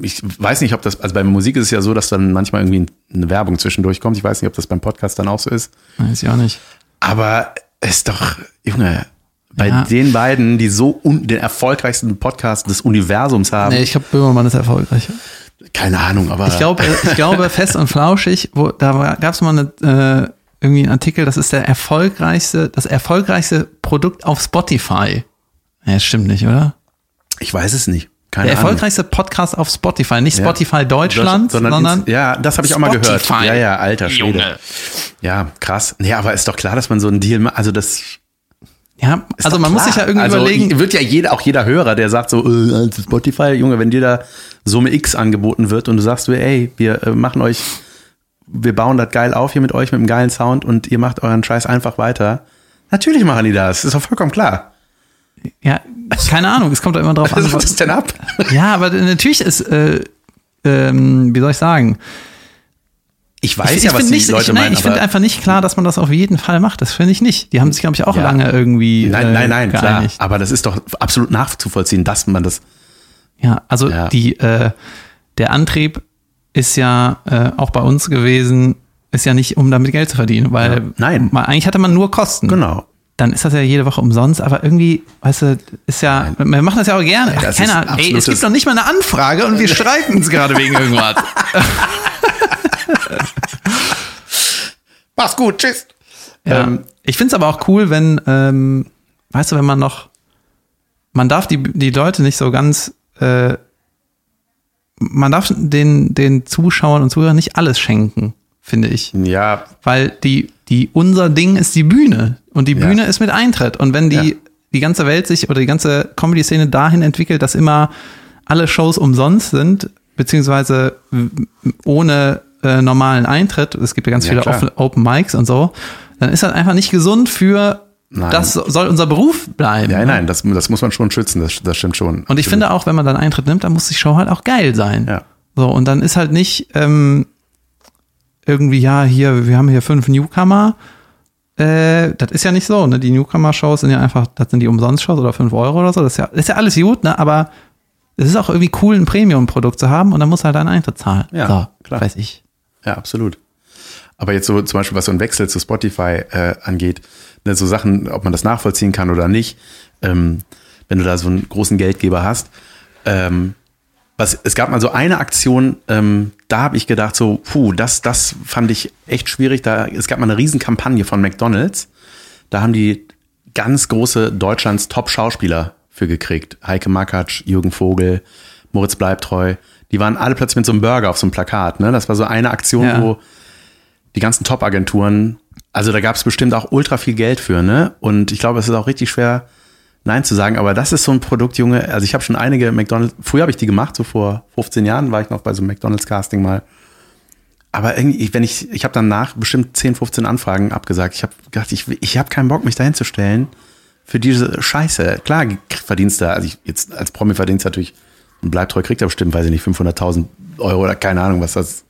ich weiß nicht, ob das, also bei Musik ist es ja so, dass dann manchmal irgendwie eine Werbung zwischendurch kommt. Ich weiß nicht, ob das beim Podcast dann auch so ist. Weiß ich auch nicht. Aber es ist doch, Junge, bei Ja. den beiden, die so un, den erfolgreichsten Podcast des Universums haben, Nee, ich glaube, Böhmermann ist erfolgreich. keine Ahnung, aber Ich glaube, ich glaube, fest und flauschig, wo, da gab es mal eine, äh, irgendwie einen Artikel, das ist der erfolgreichste, das erfolgreichste Produkt auf Spotify. Ja, das stimmt nicht, oder? ich weiß es nicht. Keine Der Ahnung. erfolgreichste Podcast auf Spotify, nicht Ja. Spotify Deutschland, Das- sondern, ins- ja, das habe ich auch mal gehört. Ja, ja, alter Schwede. Junge. Ja, krass. Ja, aber ist doch klar, dass man so einen Deal macht. Also das ja, Ist also man muss klar. sich ja irgendwie also überlegen, Wird ja jeder, auch jeder Hörer, der sagt so, äh, also Spotify, Junge, wenn dir da Summe X angeboten wird und du sagst, so, ey, wir äh, machen euch, wir bauen das geil auf hier mit euch, mit einem geilen Sound und ihr macht euren Scheiß einfach weiter. Natürlich machen die das, ist doch vollkommen klar. Ja, keine Ahnung, es kommt doch immer drauf Was an. ist was- das denn ab? Ja, aber natürlich ist, äh, ähm, wie soll ich sagen? Ich weiß ich, ja, ich was die nicht, Leute ich, nein, meinen, ich finde einfach nicht klar, dass man das auf jeden Fall macht. Das finde ich nicht. Die haben sich, glaube ich, auch Ja. lange irgendwie. nein, äh, nein, nein, klar. geeinigt. Aber das ist doch absolut nachzuvollziehen, dass man das, Ja, also Ja. die, äh, der Antrieb ist ja äh, auch bei uns gewesen, ist ja nicht, um damit Geld zu verdienen, weil Ja. Nein. mal, eigentlich hatte man nur Kosten. genau. Dann ist das ja jede Woche umsonst, aber irgendwie, weißt du, ist ja, wir machen das ja auch gerne. Ach, keine Ahnung, ey, es gibt noch nicht mal eine Anfrage und wir streiten uns gerade wegen irgendwas. Mach's gut, tschüss. Ja. Ähm, ich finde es aber auch cool, wenn, ähm, weißt du, wenn man noch, man darf die, die Leute nicht so ganz, äh, man darf den, den Zuschauern und Zuhörern nicht alles schenken, finde ich. Ja, Weil die, die, unser Ding ist die Bühne und die Ja. Bühne ist mit Eintritt. Und wenn die, Ja. die ganze Welt sich oder die ganze Comedy-Szene dahin entwickelt, dass immer alle Shows umsonst sind, beziehungsweise ohne äh, normalen Eintritt, es gibt ja ganz Ja, viele klar. Open Mics und so, dann ist das einfach nicht gesund für, Nein. das soll unser Beruf bleiben. ja, nein, das, das muss man schon schützen, das, das stimmt schon. Und ich finde auch, wenn man dann Eintritt nimmt, dann muss die Show halt auch geil sein. Ja. So, und dann ist halt nicht ähm, irgendwie, ja, hier, wir haben hier fünf Newcomer. Äh, das ist ja nicht so, ne? Die Newcomer-Shows sind ja einfach, das sind die Umsonst-Shows oder fünf Euro oder so. Das ist ja, ist ja alles gut, ne? Aber es ist auch irgendwie cool, ein Premium-Produkt zu haben und dann muss halt einen Eintritt zahlen. Ja, so, klar. weiß ich. Ja, absolut. Aber jetzt so zum Beispiel, was so ein Wechsel zu Spotify äh, angeht, ne, so Sachen, ob man das nachvollziehen kann oder nicht, ähm, wenn du da so einen großen Geldgeber hast. Ähm, was, es gab mal so eine Aktion, ähm, da habe ich gedacht, so, puh, das, das fand ich echt schwierig. Da, es gab mal eine Riesenkampagne von McDonalds. Da haben die ganz große Deutschlands Top-Schauspieler für gekriegt. Heike Makatsch, Jürgen Vogel, Moritz Bleibtreu. Die waren alle plötzlich mit so einem Burger auf so einem Plakat. Ne? Das war so eine Aktion, Ja. wo die ganzen Top-Agenturen, also da gab es bestimmt auch ultra viel Geld für, ne? Und ich glaube, es ist auch richtig schwer, Nein zu sagen, aber das ist so ein Produkt, Junge. Also ich habe schon einige McDonalds, früher habe ich die gemacht, so vor 15 Jahren war ich noch bei so einem McDonalds-Casting mal. aber irgendwie, wenn ich, ich habe danach bestimmt 10, 15 Anfragen abgesagt. Ich habe gedacht, ich, ich habe keinen Bock, mich dahin zu stellen für diese Scheiße. Klar, verdienst du, also ich, jetzt als Promi verdienst du natürlich, ein Bleibtreu kriegt er bestimmt, weiß ich nicht, 500.000 Euro oder keine Ahnung, was das,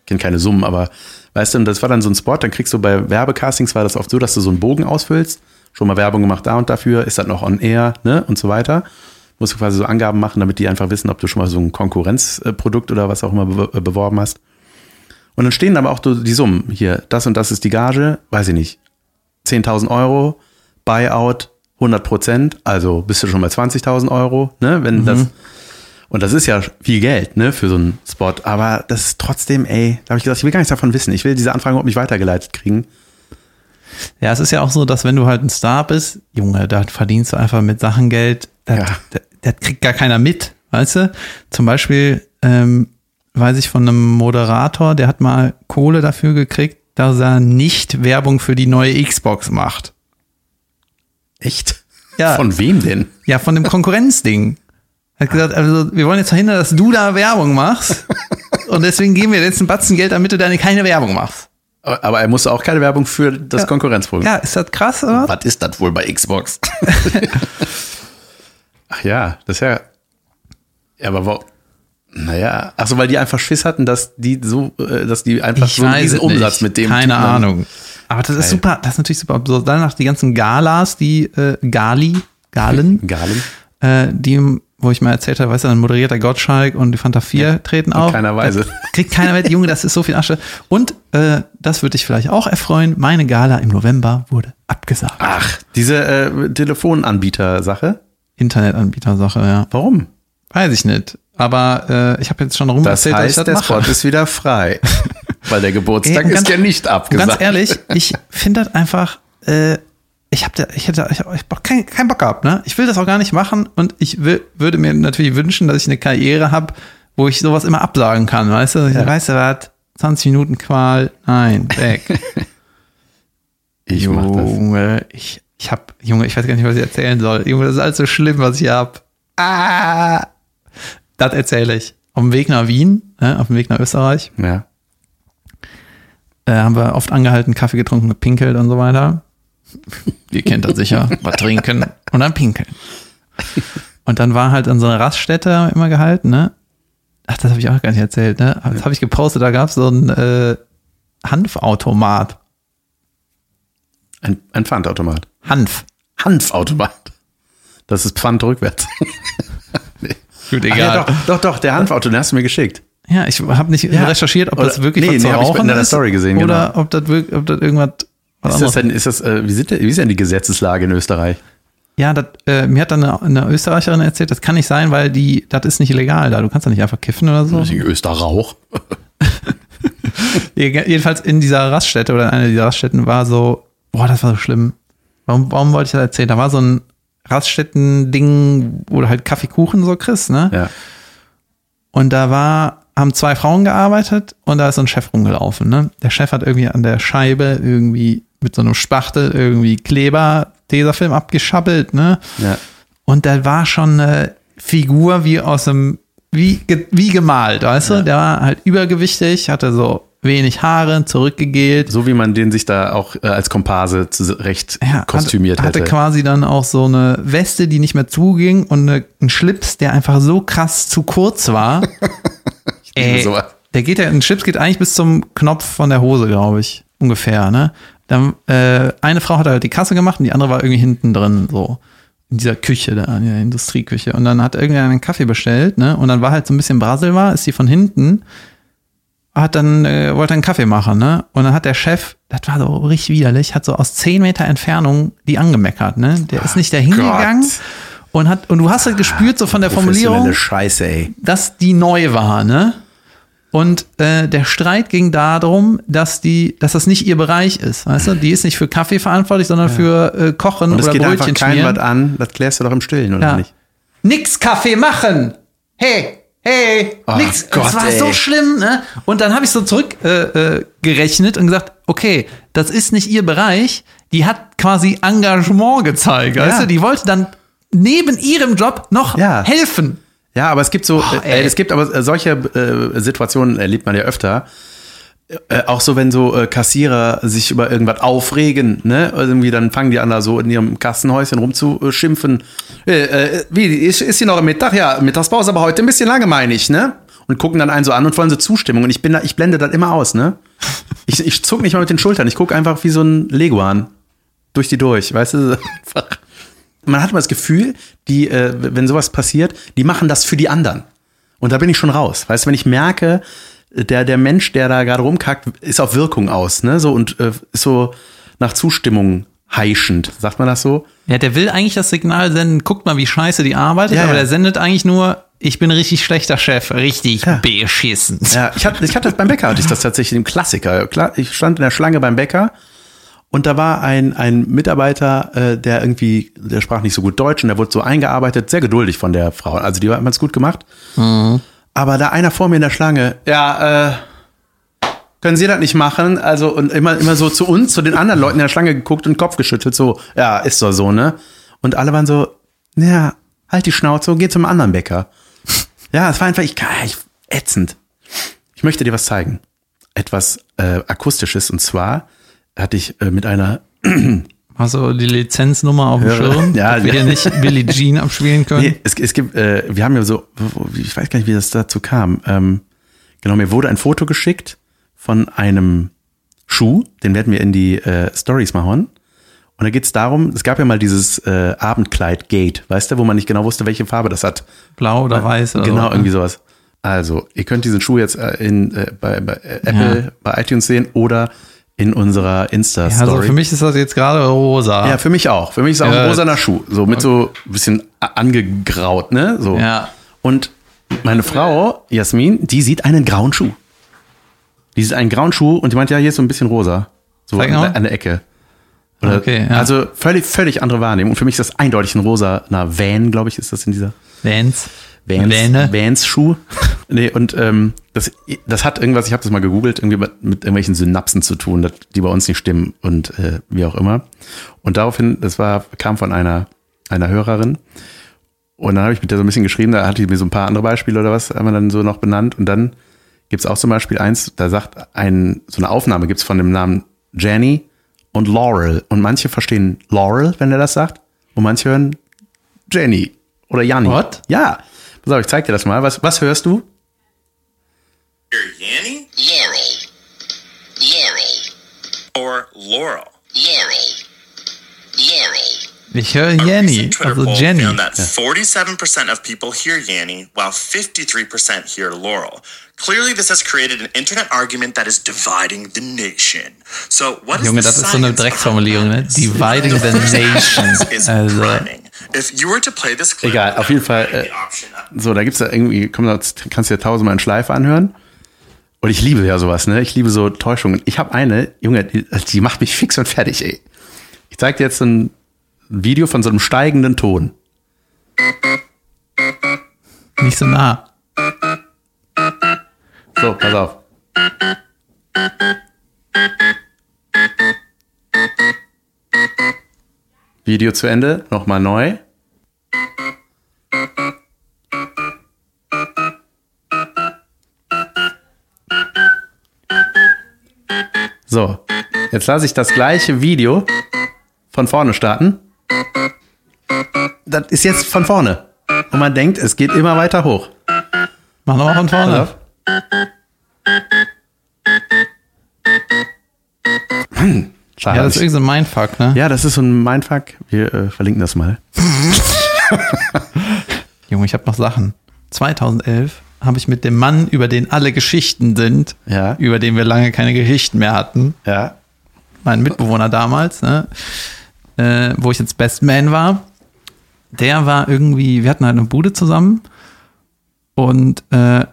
ich kenne keine Summen, aber weißt du, und das war dann so ein Spot, dann kriegst du bei Werbecastings, war das oft so, dass du so einen Bogen ausfüllst, schon mal Werbung gemacht da und dafür, ist das noch on air, ne, und so weiter. Musst du quasi so Angaben machen, damit die einfach wissen, ob du schon mal so ein Konkurrenzprodukt oder was auch immer be beworben hast. Und dann stehen aber auch die Summen hier. Das und das ist die Gage, weiß ich nicht. 10.000 Euro, Buyout 100 Prozent, also bist du schon bei 20.000 Euro, ne? Wenn das, und das ist ja viel Geld, ne, für so einen Spot. Aber das ist trotzdem, ey, da habe ich gesagt, ich will gar nichts davon wissen. Ich will diese Anfragen überhaupt nicht weitergeleitet kriegen. Ja, es ist ja auch so, dass wenn du halt ein Star bist, Junge, da verdienst du einfach mit Sachen Geld, das, Ja. das, das kriegt gar keiner mit, weißt du? Zum Beispiel ähm, weiß ich von einem Moderator, der hat mal Kohle dafür gekriegt, dass er nicht Werbung für die neue Xbox macht. Echt? Ja. Von wem denn? Ja, von dem Konkurrenzding. Hat gesagt, also wir wollen jetzt verhindern, dass du da Werbung machst. Und deswegen geben wir jetzt einen Batzen Geld, damit du da keine Werbung machst. Aber er musste auch keine Werbung für das Ja. Konkurrenzprogramm. Ja, ist das krass, oder? Was ist das wohl bei Xbox? Ach ja, das ist ja. Ja, aber wo, naja, ach so, weil die einfach Schiss hatten, dass die so, äh, dass die einfach so einen riesen es Umsatz mit dem Keine Typen haben. Ahnung. Aber das ist Geil. super, das ist natürlich super absurd. Danach die ganzen Galas, die äh, Gali, Galen, Galen. äh, die, wo ich mal erzählt habe, weißt du, dann moderiert der Gottschalk und die Fanta 4 treten auf. keiner weiß es. Das Kriegt keiner mit, Junge, das ist so viel Asche. Und äh, das würde dich vielleicht auch erfreuen, meine Gala im November wurde abgesagt. Ach, diese äh, Telefonanbieter-Sache. Internetanbieter-Sache, ja. Warum? Weiß ich nicht. Aber äh, ich habe jetzt schon rum Das erzählt, heißt, dass der ich das mache. Spot ist wieder frei. weil der Geburtstag Ey, und ist ja nicht abgesagt. Ganz ehrlich, ich finde das einfach, äh, ich habe ich hätte ich hab, keinen kein Bock gehabt, ne? Ich will das auch gar nicht machen und ich will, würde mir natürlich wünschen, dass ich eine Karriere habe, wo ich sowas immer absagen kann, weißt du? Ich sag, Weißt du was? 20 Minuten Qual, nein, weg. ich mach das. Junge, ich, ich hab, Junge, ich weiß gar nicht, was ich erzählen soll. Junge, das ist alles so schlimm, was ich hab. Ah, das erzähle ich. Auf dem Weg nach Wien, ne, auf dem Weg nach Österreich, Ja. äh, haben wir oft angehalten, Kaffee getrunken, gepinkelt und so weiter. Ihr kennt das sicher. Was trinken und dann pinkeln. Und dann war halt an so einer Raststätte immer gehalten, ne? Ach, das habe ich auch gar nicht erzählt, ne? Das habe ich gepostet, da gab es so ein äh, Hanfautomat. Ein, ein Pfandautomat. Hanf. Hanfautomat. Das ist Pfand rückwärts. Gut, Ach ja, doch, doch, doch, der Hanfauto, den hast du mir geschickt. Ja, ich habe nicht Ja. recherchiert, ob das Oder- wirklich nee, nee, hab ich rauchen in ist Story gesehen, oder genau. ob das ob das irgendwas was Ist das denn, ist das, äh, wie, sind, wie ist denn die Gesetzeslage in Österreich? Ja, das, äh, mir hat dann eine, eine Österreicherin erzählt, das kann nicht sein, weil die, das ist nicht illegal da. Du kannst da nicht einfach kiffen oder so. Österrauch. Jedenfalls in dieser Raststätte oder in einer dieser Raststätten war so, boah, das war so schlimm. Warum, warum wollte ich das erzählen? Da war so ein Raststätten-Ding, wo du halt Kaffeekuchen so kriegst, ne? Ja. Und da war, haben zwei Frauen gearbeitet und da ist so ein Chef rumgelaufen, ne? Der Chef hat irgendwie an der Scheibe irgendwie mit so einem Spachtel irgendwie Kleber, Tesafilm abgeschabbelt, ne? Ja. Und da war schon eine Figur wie aus einem, wie, wie gemalt, weißt du? Der war halt übergewichtig, hatte so wenig Haare, zurückgegelt. So wie man den sich da auch äh, als Komparse zurecht Ja, kostümiert hatte, hatte hätte. quasi dann auch so eine Weste, die nicht mehr zuging und eine, ein Schlips, der einfach so krass zu kurz war. Ey, sowas. der geht ja, ein Schlips geht eigentlich bis zum Knopf von der Hose, glaube ich, ungefähr, ne? Dann, äh, eine Frau hat halt die Kasse gemacht und die andere war irgendwie hinten drin, so. In dieser Küche da, in der Industrieküche. Und dann hat irgendwer einen Kaffee bestellt, ne? Und dann war halt so ein bisschen Brassel war, ist die von hinten, hat dann, äh, wollte einen Kaffee machen, ne? Und dann hat der Chef, das war so richtig widerlich, hat so aus zehn Meter Entfernung die angemeckert, ne? Der ist nicht da hingegangen Gott. und hat, und du hast halt gespürt, so von der Formulierung, Scheiße, ey. dass die neu war, ne? Und äh, der Streit ging darum, dass die, dass das nicht ihr Bereich ist, weißt du? Die ist nicht für Kaffee verantwortlich, sondern für äh, Kochen Und es oder geht einfach Brötchen kein schmieren. was an, das klärst du doch im Stillen, oder Ja. nicht? Nix Kaffee machen. Hey, hey, Oh nix. Gott, das war ey. so schlimm, ne? Und dann habe ich so zurückgerechnet äh, äh, gerechnet und gesagt, okay, das ist nicht ihr Bereich. Die hat quasi Engagement gezeigt, weißt du? Die wollte dann neben ihrem Job noch Ja. helfen. Ja, aber es gibt so, Boah, äh, es gibt aber äh, solche äh, Situationen erlebt man ja öfter. äh, auch so, wenn so äh, Kassierer sich über irgendwas aufregen, ne? Irgendwie dann fangen die an, da so in ihrem Kassenhäuschen rumzuschimpfen. Äh, äh, wie, ist, ist hier noch Mittag? Ja, Mittagspause, aber heute ein bisschen lange, meine ich, ne? Und gucken dann einen so an und wollen so Zustimmung. Und ich bin da, ich blende das immer aus, ne? Ich, ich zuck nicht mal mit den Schultern. Ich gucke einfach wie so ein Leguan durch die durch, weißt du? Man hat immer das Gefühl, die, äh, wenn sowas passiert, die machen das für die anderen. Und da bin ich schon raus. Weißt du, wenn ich merke, der, der Mensch, der da gerade rumkackt, ist auf Wirkung aus, ne? So und äh, ist so nach Zustimmung heischend, sagt man das so? Ja, der will eigentlich das Signal senden, guckt mal, wie scheiße die arbeitet, Ja, aber ja. der sendet eigentlich nur, ich bin ein richtig schlechter Chef, richtig Ja. beschissen. Ja, ich hatte, ich hatte das beim Bäcker, hatte ich das tatsächlich im Klassiker. Klar, Ich stand in der Schlange beim Bäcker und da war ein, ein Mitarbeiter, äh, der irgendwie, der sprach nicht so gut Deutsch und der wurde so eingearbeitet, sehr geduldig von der Frau. Also die hat ganz gut gemacht. Aber da einer vor mir in der Schlange, ja, äh, können Sie das nicht machen? Also, und immer, immer so zu uns, zu den anderen Leuten in der Schlange geguckt und Kopf geschüttelt, so, ja, ist doch so, ne? Und alle waren so, ja, halt die Schnauze und geh zum anderen Bäcker. Ja, es war einfach, ich, ich ätzend. Ich möchte dir was zeigen. Etwas äh, Akustisches. Und zwar hatte ich äh, mit einer. Hast du die Lizenznummer auf dem Schirm? ja, dass wir ja. nicht Billie Jean abspielen können? Nee, es, es gibt, äh, wir haben ja so, ich weiß gar nicht, wie das dazu kam. Ähm, genau, mir wurde ein Foto geschickt von einem Schuh, den werden wir in die äh, Stories mal hauen. Und da geht's darum, es gab ja mal dieses äh, Abendkleid-Gate, weißt du, wo man nicht genau wusste, welche Farbe das hat. Blau oder weiß oder Genau, so. irgendwie sowas. Also, ihr könnt diesen Schuh jetzt äh, in, äh, bei, bei äh, Apple, Ja. bei iTunes sehen oder in unserer Ja, Insta-Story. also für mich ist das jetzt gerade rosa. Ja, für mich auch. Für mich ist auch Ja. ein rosaner Schuh. So mit so ein bisschen angegraut, ne? So. Ja. Und meine Frau, Jasmin, die sieht einen grauen Schuh. Die sieht einen grauen Schuh und die meint, ja, hier ist so ein bisschen rosa. So an, an der Ecke. Oder, Okay, ja. Also völlig, völlig andere Wahrnehmung. Und für mich ist das eindeutig ein rosa, na, Van, glaube ich, ist das in dieser Vans. Vans, Wähne. Nee, und ähm, das, das hat irgendwas, ich habe das mal gegoogelt, irgendwie mit irgendwelchen Synapsen zu tun, die bei uns nicht stimmen und äh, wie auch immer. Und daraufhin, das war, kam von einer, einer Hörerin. Und dann habe ich mit der so ein bisschen geschrieben, da hatte ich mir so ein paar andere Beispiele oder was, haben wir dann so noch benannt. Und dann gibt's auch zum Beispiel eins, da sagt ein, so eine Aufnahme gibt's von dem Namen Jenny und Laurel. Und manche verstehen Laurel, wenn er das sagt. Und manche hören Jenny oder Janni. What? Ja. Pass auf, ich zeig dir das mal. Was, was hörst du? Hear Yanny Laurel. Laurel. or Laurel? Laurel. Laurel. Ich höre A recent Twitter also poll Jenny. found that 47% of people hear Yanny, while 53% hear Laurel. Clearly, this has created an internet argument that is dividing the nation. So, what is Junge, the das ist so eine science Drecksformulierung, ne? Dividing the First nation. is Also. If you were to play this clip, Egal, auf jeden Fall, äh, the So, da gibt's da irgendwie, komm, das kannst du dir tausendmal in Schleife anhören. Und ich liebe ja sowas, ne? Ich liebe so Täuschungen. Ich habe eine, Junge, die, die macht mich fix und fertig, ey. Ich zeig dir jetzt ein Video von so einem steigenden Ton. nicht so nah. So, pass auf. Video zu Ende, nochmal neu. So, jetzt lasse ich das gleiche Video von vorne starten. Das ist jetzt von vorne. Und man denkt, es geht immer weiter hoch. Mach nochmal von vorne. auf. Hm, schade. Ja, das ist irgendwie so ein Mindfuck, ne? Ja, das ist so ein Mindfuck. Wir äh, verlinken das mal. Junge, ich habe noch Sachen. 2011 habe ich mit dem Mann, über den alle Geschichten sind, Ja. über den wir lange keine Geschichten mehr hatten, Ja. mein Mitbewohner damals, ne, äh, wo ich jetzt Best Man war, der war irgendwie, wir hatten halt eine Bude zusammen und äh,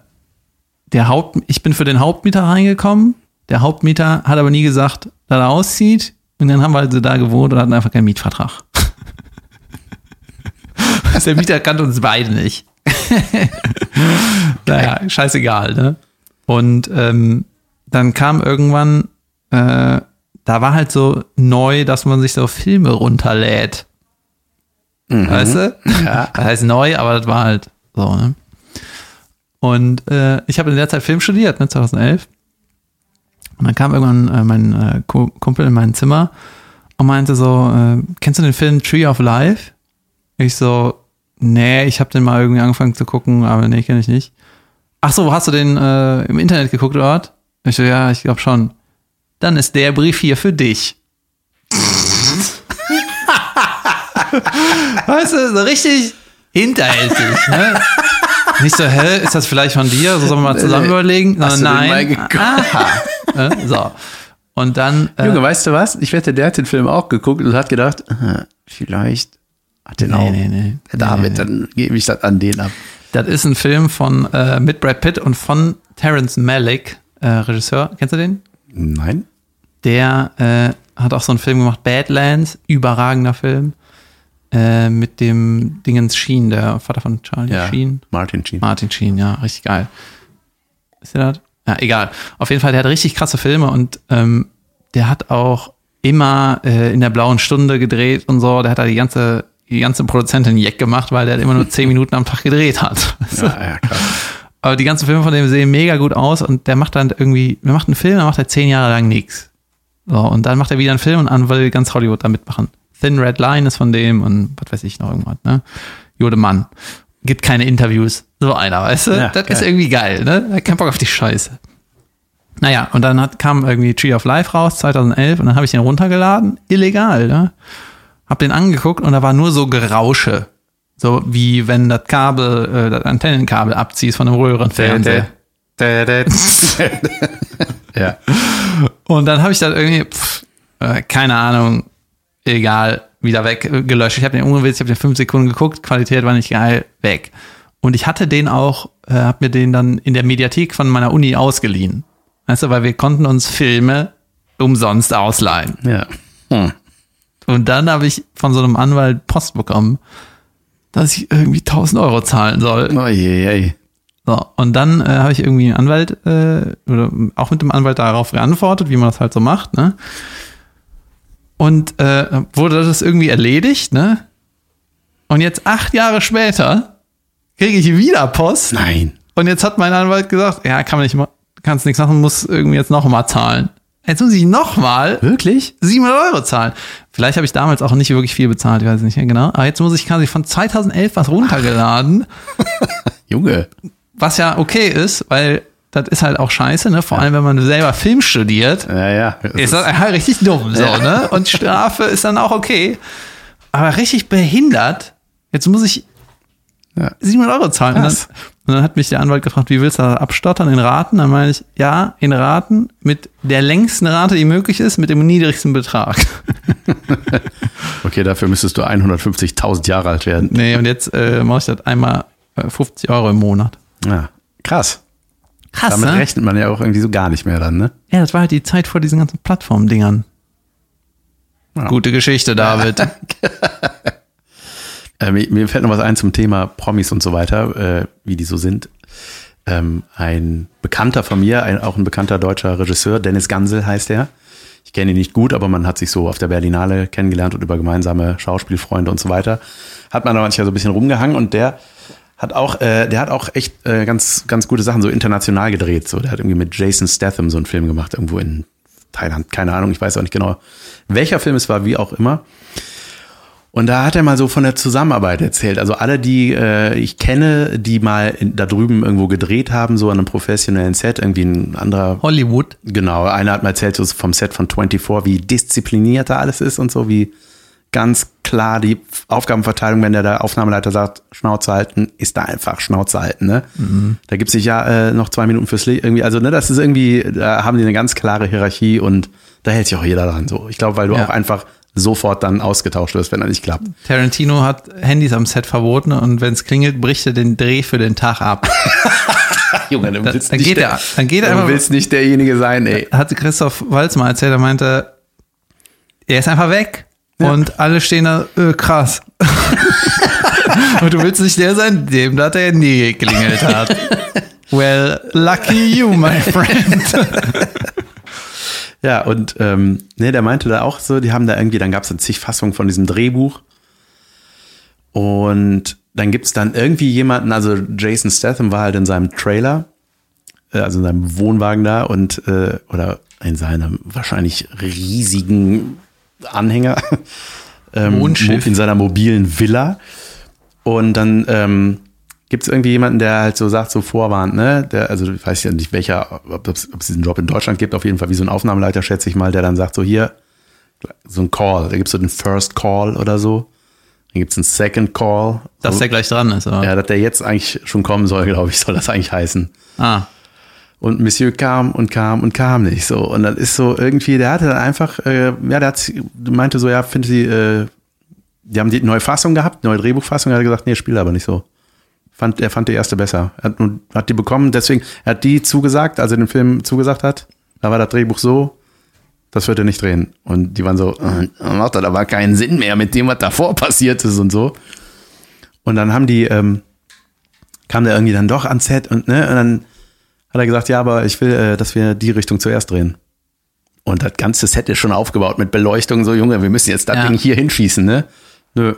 der Haupt, ich bin für den Hauptmieter reingekommen. Der Hauptmieter hat aber nie gesagt, dass er auszieht. Und dann haben wir also da gewohnt und hatten einfach keinen Mietvertrag. der Mieter kannte uns beide nicht. naja, scheißegal, ne? Und ähm, dann kam irgendwann, äh, da war halt so neu, dass man sich so Filme runterlädt. Weißt du? Ja. Das heißt neu, aber das war halt so, ne? Und äh, ich habe in der Zeit Film studiert, ne, 2011. Und dann kam irgendwann äh, mein äh, Ku- Kumpel in mein Zimmer und meinte so, äh, kennst du den Film Tree of Life? Ich so, nee, ich habe den mal irgendwie angefangen zu gucken, aber nee, kenne ich nicht. Ach so, hast du den äh, im Internet geguckt oder was? Ich so, ja, ich glaube schon. Dann ist der Brief hier für dich. weißt du, so richtig hinterhältig, ne? Nicht so, hä, ist das vielleicht von dir? So sollen wir mal zusammen überlegen? Hast Sondern du den mal nein. geguckt? Aha. Ne? So. Und dann, äh, Junge, weißt du was? Ich wette, der hat den Film auch geguckt und hat gedacht, aha, vielleicht hat den Nee, auch. nee, nee. David, Nee, dann gebe ich das an den ab. Das ist ein Film von, äh, mit Brad Pitt und von Terrence Malick, äh, Regisseur. Kennst du den? Nein? Der äh, hat auch so einen Film gemacht, Badlands, überragender Film. Äh, mit dem Dingens Sheen, der Vater von Charlie Ja. Sheen. Martin Sheen. Martin Sheen, ja, richtig geil. Ist der das? Ja, egal. Auf jeden Fall, der hat richtig krasse Filme und ähm, der hat auch immer äh, in der blauen Stunde gedreht und so. Der hat da die ganze, die ganze Produzentin Jack gemacht, weil der immer nur zehn Minuten am Tag gedreht hat. Ja, ja, krass. Aber die ganzen Filme von dem sehen mega gut aus und der macht dann irgendwie, der macht einen Film, dann macht er zehn Jahre lang nichts. So, und dann macht er wieder einen Film und an will ganz Hollywood da mitmachen. Thin Red Line ist von dem und was weiß ich noch irgendwas, ne? Jode Mann. Gibt keine Interviews. So einer, weißt du? Ja, das geil. ist irgendwie geil, ne? Keinen Bock auf die Scheiße. Naja, und dann hat, kam irgendwie Tree of Life raus, 2011, und dann habe ich den runtergeladen. Illegal, ne? Hab den angeguckt und da war nur so Gerausche. So wie wenn das Kabel, äh, das Antennenkabel abziehst von einem Röhrenfernseher. ja. Und dann habe ich das irgendwie, pff, äh, keine Ahnung, egal, wieder weg, äh, gelöscht. Ich habe den umgewählt, ich habe den fünf Sekunden geguckt, Qualität war nicht geil, weg. Und ich hatte den auch, äh, habe mir den dann in der Mediathek von meiner Uni ausgeliehen. Weißt du, weil wir konnten uns Filme umsonst ausleihen. Ja. Hm. Und dann habe ich von so einem Anwalt Post bekommen, dass ich irgendwie 1000 Euro zahlen soll. Oh je, je. So, und dann äh, habe ich irgendwie einen Anwalt äh, oder auch mit dem Anwalt darauf geantwortet, wie man das halt so macht, ne? Und äh, wurde das irgendwie erledigt, ne? Und jetzt acht Jahre später kriege ich wieder Post. Nein. Und jetzt hat mein Anwalt gesagt, ja, kann man nicht kannst nichts machen, muss irgendwie jetzt noch mal zahlen. Jetzt muss ich noch mal Wirklich? 700 Euro zahlen. Vielleicht habe ich damals auch nicht wirklich viel bezahlt, ich weiß nicht genau. Aber jetzt muss ich quasi von 2011 was runtergeladen Junge. was ja okay ist, weil das ist halt auch scheiße, ne? Vor allem, wenn man selber Film studiert, Ja, ja. Das ist das halt richtig dumm, so, ne? Und Strafe ist dann auch okay. Aber richtig behindert, jetzt muss ich Ja. 700 Euro zahlen. Und dann, und dann hat mich der Anwalt gefragt, wie willst du das abstottern in Raten? Dann meine ich, ja, in Raten mit der längsten Rate, die möglich ist, mit dem niedrigsten Betrag. Okay, dafür müsstest du 150.000 Jahre alt werden. nee, und jetzt äh, mache ich das einmal äh, 50 Euro im Monat. Ja. Krass. Krass, Damit ne? rechnet man ja auch irgendwie so gar nicht mehr dann, ne? Ja, das war halt die Zeit vor diesen ganzen Plattform-Dingern. Ja. Gute Geschichte, David. Äh, mir, mir fällt noch was ein zum Thema Promis und so weiter, äh, wie die so sind. Ähm, ein Bekannter von mir, ein, auch ein bekannter deutscher Regisseur, Dennis Gansel heißt er. Ich kenne ihn nicht gut, aber man hat sich so auf der Berlinale kennengelernt und über gemeinsame Schauspielfreunde und so weiter. Hat man da manchmal so ein bisschen rumgehangen und der hat auch, äh, der hat auch echt äh, ganz, ganz gute Sachen so international gedreht. So, der hat irgendwie mit Jason Statham so einen Film gemacht, irgendwo in Thailand, keine Ahnung, ich weiß auch nicht genau, welcher Film es war, wie auch immer. Und da hat er mal so von der Zusammenarbeit erzählt. Also alle, die äh, ich kenne, die mal in, da drüben irgendwo gedreht haben, so an einem professionellen Set, irgendwie ein anderer, Hollywood. genau, einer hat mal erzählt so vom Set von 24, wie diszipliniert da alles ist und so, wie ganz klar die Aufgabenverteilung, wenn der, der Aufnahmeleiter sagt, Schnauze halten, ist da einfach Schnauze halten, ne? Da gibt es sich ja äh, noch zwei Minuten fürs Licht irgendwie, also ne, das ist irgendwie, da haben die eine ganz klare Hierarchie und da hält sich auch jeder dran so. Ich glaube, weil du Ja. auch einfach sofort dann ausgetauscht wirst, wenn er nicht klappt. Tarantino hat Handys am Set verboten und wenn es klingelt, bricht er den Dreh für den Tag ab. Junge, Dann, willst dann, geht der, er, dann geht er du einfach. willst nicht derjenige sein, ey. Hatte Christoph Walz mal erzählt, er meinte, er ist einfach weg. Und alle stehen da, äh, krass. und du willst nicht der sein, dem da der Handy geklingelt hat. well, lucky you, my friend. Ja, und ähm, ne, der meinte da auch so, die haben da irgendwie, dann gab es zig Fassungen von diesem Drehbuch. Und dann gibt's dann irgendwie jemanden, also Jason Statham war halt in seinem Trailer, äh, also in seinem Wohnwagen da und äh, oder in seinem wahrscheinlich riesigen Anhänger, ähm, in seiner mobilen Villa. Und dann ähm, gibt es irgendwie jemanden, der halt so sagt, so vorwarnt, ne? Der, also ich weiß ja nicht, welcher, ob es diesen Job in Deutschland gibt, auf jeden Fall wie so ein Aufnahmeleiter, schätze ich mal, der dann sagt, so hier, so ein Call, da gibt es so den First Call oder so. Dann gibt es einen Second Call. Dass so. der gleich dran ist, oder? Ja, dass der jetzt eigentlich schon kommen soll, glaube ich, soll das eigentlich heißen. Ah. Und Monsieur kam und kam und kam nicht so. Und dann ist so irgendwie, der hatte dann einfach, äh, ja, der hat, meinte so, ja, finde sie, äh, die haben die neue Fassung gehabt, neue Drehbuchfassung, er hat gesagt, nee, spiel aber nicht so. Fand, er fand die erste besser. Er hat, hat die bekommen, deswegen, er hat die zugesagt, als er den Film zugesagt hat, da war das Drehbuch so, das wird er nicht drehen. Und die waren so, äh, macht das aber keinen Sinn mehr mit dem, was davor passiert ist und so. Und dann haben die, ähm, kam der irgendwie dann doch ans Set und, ne, und dann hat er gesagt, ja, aber ich will, äh, dass wir die Richtung zuerst drehen. Und das ganze Set ist schon aufgebaut mit Beleuchtung, so Junge, wir müssen jetzt das Ja. Ding hier hinschießen, ne? Nö.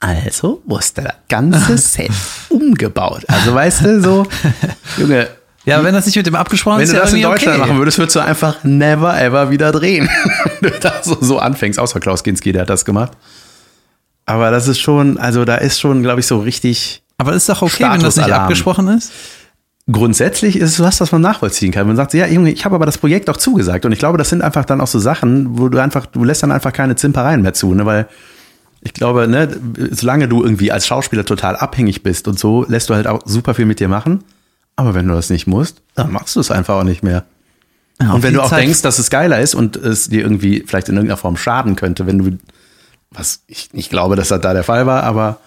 Also Musste das ganze Set umgebaut. Also weißt du, so, Junge, Ja, wenn das nicht mit dem abgesprochen wenn ist, du ja das in Deutschland okay. machen würdest, würdest du einfach never ever wieder drehen. wenn du da so, so anfängst, außer Klaus Kinski, der hat das gemacht. Aber das ist schon, also da ist schon, glaube ich, so richtig. Aber ist doch okay, wenn das nicht Statusalarm. abgesprochen ist? Grundsätzlich ist es was, was man nachvollziehen kann. Man sagt, ja, Junge, ich habe aber das Projekt auch zugesagt. Und ich glaube, das sind einfach dann auch so Sachen, wo du einfach, du lässt dann einfach keine Zimpereien mehr zu, ne? Weil ich glaube, ne, solange du irgendwie als Schauspieler total abhängig bist und so, lässt du halt auch super viel mit dir machen. Aber wenn du das nicht musst, dann machst du es einfach auch nicht mehr. Ja, und wenn du auch Zeit- denkst, dass es geiler ist und es dir irgendwie vielleicht in irgendeiner Form schaden könnte, wenn du, was ich nicht glaube, dass das da der Fall war, aber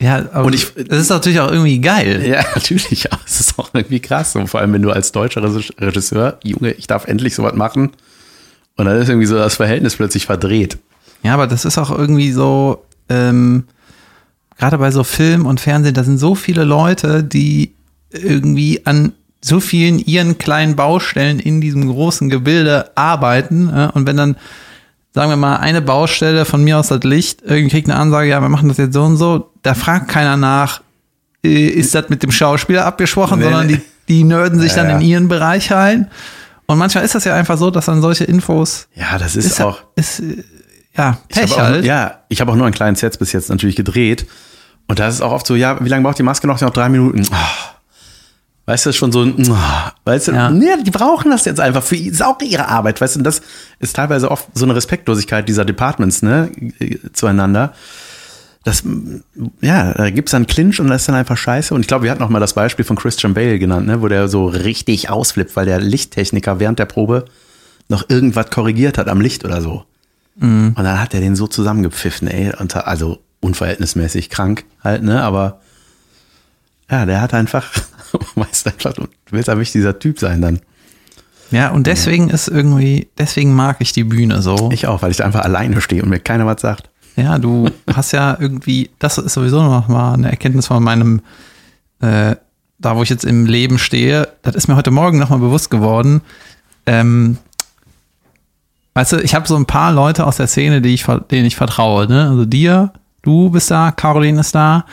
Ja, aber Und ich- das ist natürlich auch irgendwie geil. ja, natürlich, aber es ist auch irgendwie krass. Und vor allem, wenn du als deutscher Regisseur, Junge, ich darf endlich sowas machen. Und dann ist irgendwie so das Verhältnis plötzlich verdreht. Ja, aber das ist auch irgendwie so, ähm, gerade bei so Film und Fernsehen, da sind so viele Leute, die irgendwie an so vielen ihren kleinen Baustellen in diesem großen Gebilde arbeiten. Äh, und wenn dann, sagen wir mal, eine Baustelle von mir aus das Licht, irgendwie kriegt eine Ansage, ja, wir machen das jetzt so und so, da fragt keiner nach, äh, ist das mit dem Schauspieler abgesprochen, Nee, sondern die, die nerden sich Ja, dann ja. in ihren Bereich rein. Und manchmal ist das ja einfach so, dass dann solche Infos Ja, das ist, ist auch. ist, äh, ja, Ich Pech auch, halt. Ja, ich habe auch nur einen kleinen Sets bis jetzt natürlich gedreht. Und da ist es auch oft so, ja, wie lange braucht die Maske noch? Noch drei Minuten. Ah. Weißt du, ist schon so ein, ah. weißt du, Ja. nee, die brauchen das jetzt einfach für, ist auch ihre Arbeit, weißt du, und das ist teilweise oft so eine Respektlosigkeit dieser Departments, ne, zueinander. Das, ja, da gibt's dann Clinch und das ist dann einfach scheiße. Und ich glaube, wir hatten auch mal das Beispiel von Christian Bale genannt, ne, wo der so richtig ausflippt, weil der Lichttechniker während der Probe noch irgendwas korrigiert hat am Licht oder so. Und dann hat er den so zusammengepfiffen, ey, also unverhältnismäßig krank halt, ne, aber ja, der hat einfach, weißt einfach, du willst einfach nicht dieser Typ sein dann. Ja, und deswegen ist irgendwie, deswegen mag ich die Bühne so. Ich auch, weil ich da einfach alleine stehe und mir keiner was sagt. ja, du hast ja irgendwie, das ist sowieso noch mal eine Erkenntnis von meinem, äh, da wo ich jetzt im Leben stehe, das ist mir heute Morgen noch mal bewusst geworden. Ähm, weißt du, ich habe so ein paar Leute aus der Szene, die ich, denen ich vertraue, ne? Also dir, du bist da, Caroline ist da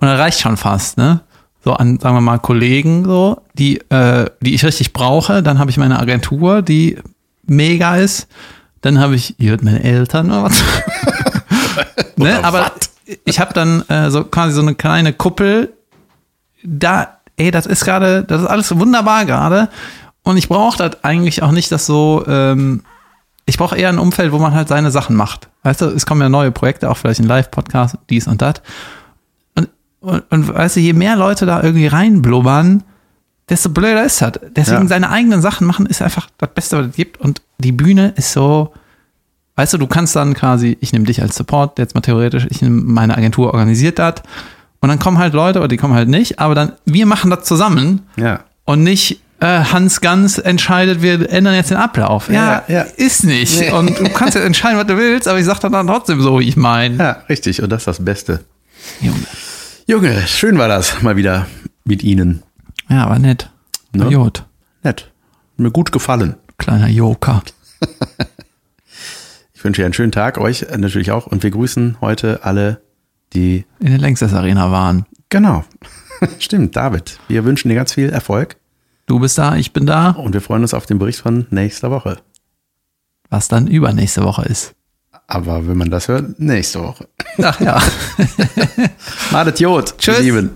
und das reicht schon fast, ne? So an, sagen wir mal, Kollegen, so, die, äh, die ich richtig brauche. Dann habe ich meine Agentur, die mega ist. Dann habe ich, hier hat meine Eltern oder was. ne? Aber ich habe dann äh, so quasi so eine kleine Kuppel. Da, ey, das ist gerade, das ist alles wunderbar gerade. Und ich brauche das eigentlich auch nicht, dass so, ähm, ich brauche eher ein Umfeld, wo man halt seine Sachen macht. Weißt du, es kommen ja neue Projekte, auch vielleicht ein Live-Podcast, dies und das. Und, und, und weißt du, je mehr Leute da irgendwie reinblubbern, desto blöder ist das. Deswegen Ja. seine eigenen Sachen machen ist einfach das Beste, was es gibt. Und die Bühne ist so, weißt du, du kannst dann quasi, ich nehme dich als Support, jetzt mal theoretisch, ich nehme meine Agentur organisiert das. Und dann kommen halt Leute, oder die kommen halt nicht, aber dann, wir machen das zusammen Ja. und nicht Hans Ganz entscheidet, wir ändern jetzt den Ablauf. Ja, Ja, ja. ist nicht. Und du kannst ja entscheiden, was du willst, aber ich sag dann, dann trotzdem so, wie ich meine. Ja, richtig. Und das ist das Beste. Junge. Junge, schön war das mal wieder mit Ihnen. Ja, war nett. Ne? War Jod. Nett. Mir gut gefallen. Kleiner Joker. Ich wünsche dir einen schönen Tag, euch natürlich auch. Und wir grüßen heute alle, die In der Längstes Arena waren. Genau. Stimmt, David. Wir wünschen dir ganz viel Erfolg. Du bist da, ich bin da, Und wir freuen uns auf den Bericht von nächster Woche. was dann übernächste Woche ist. Aber wenn man das hört, nächste Woche. Ach ja. Madet Jod. Tschüss. Lieben.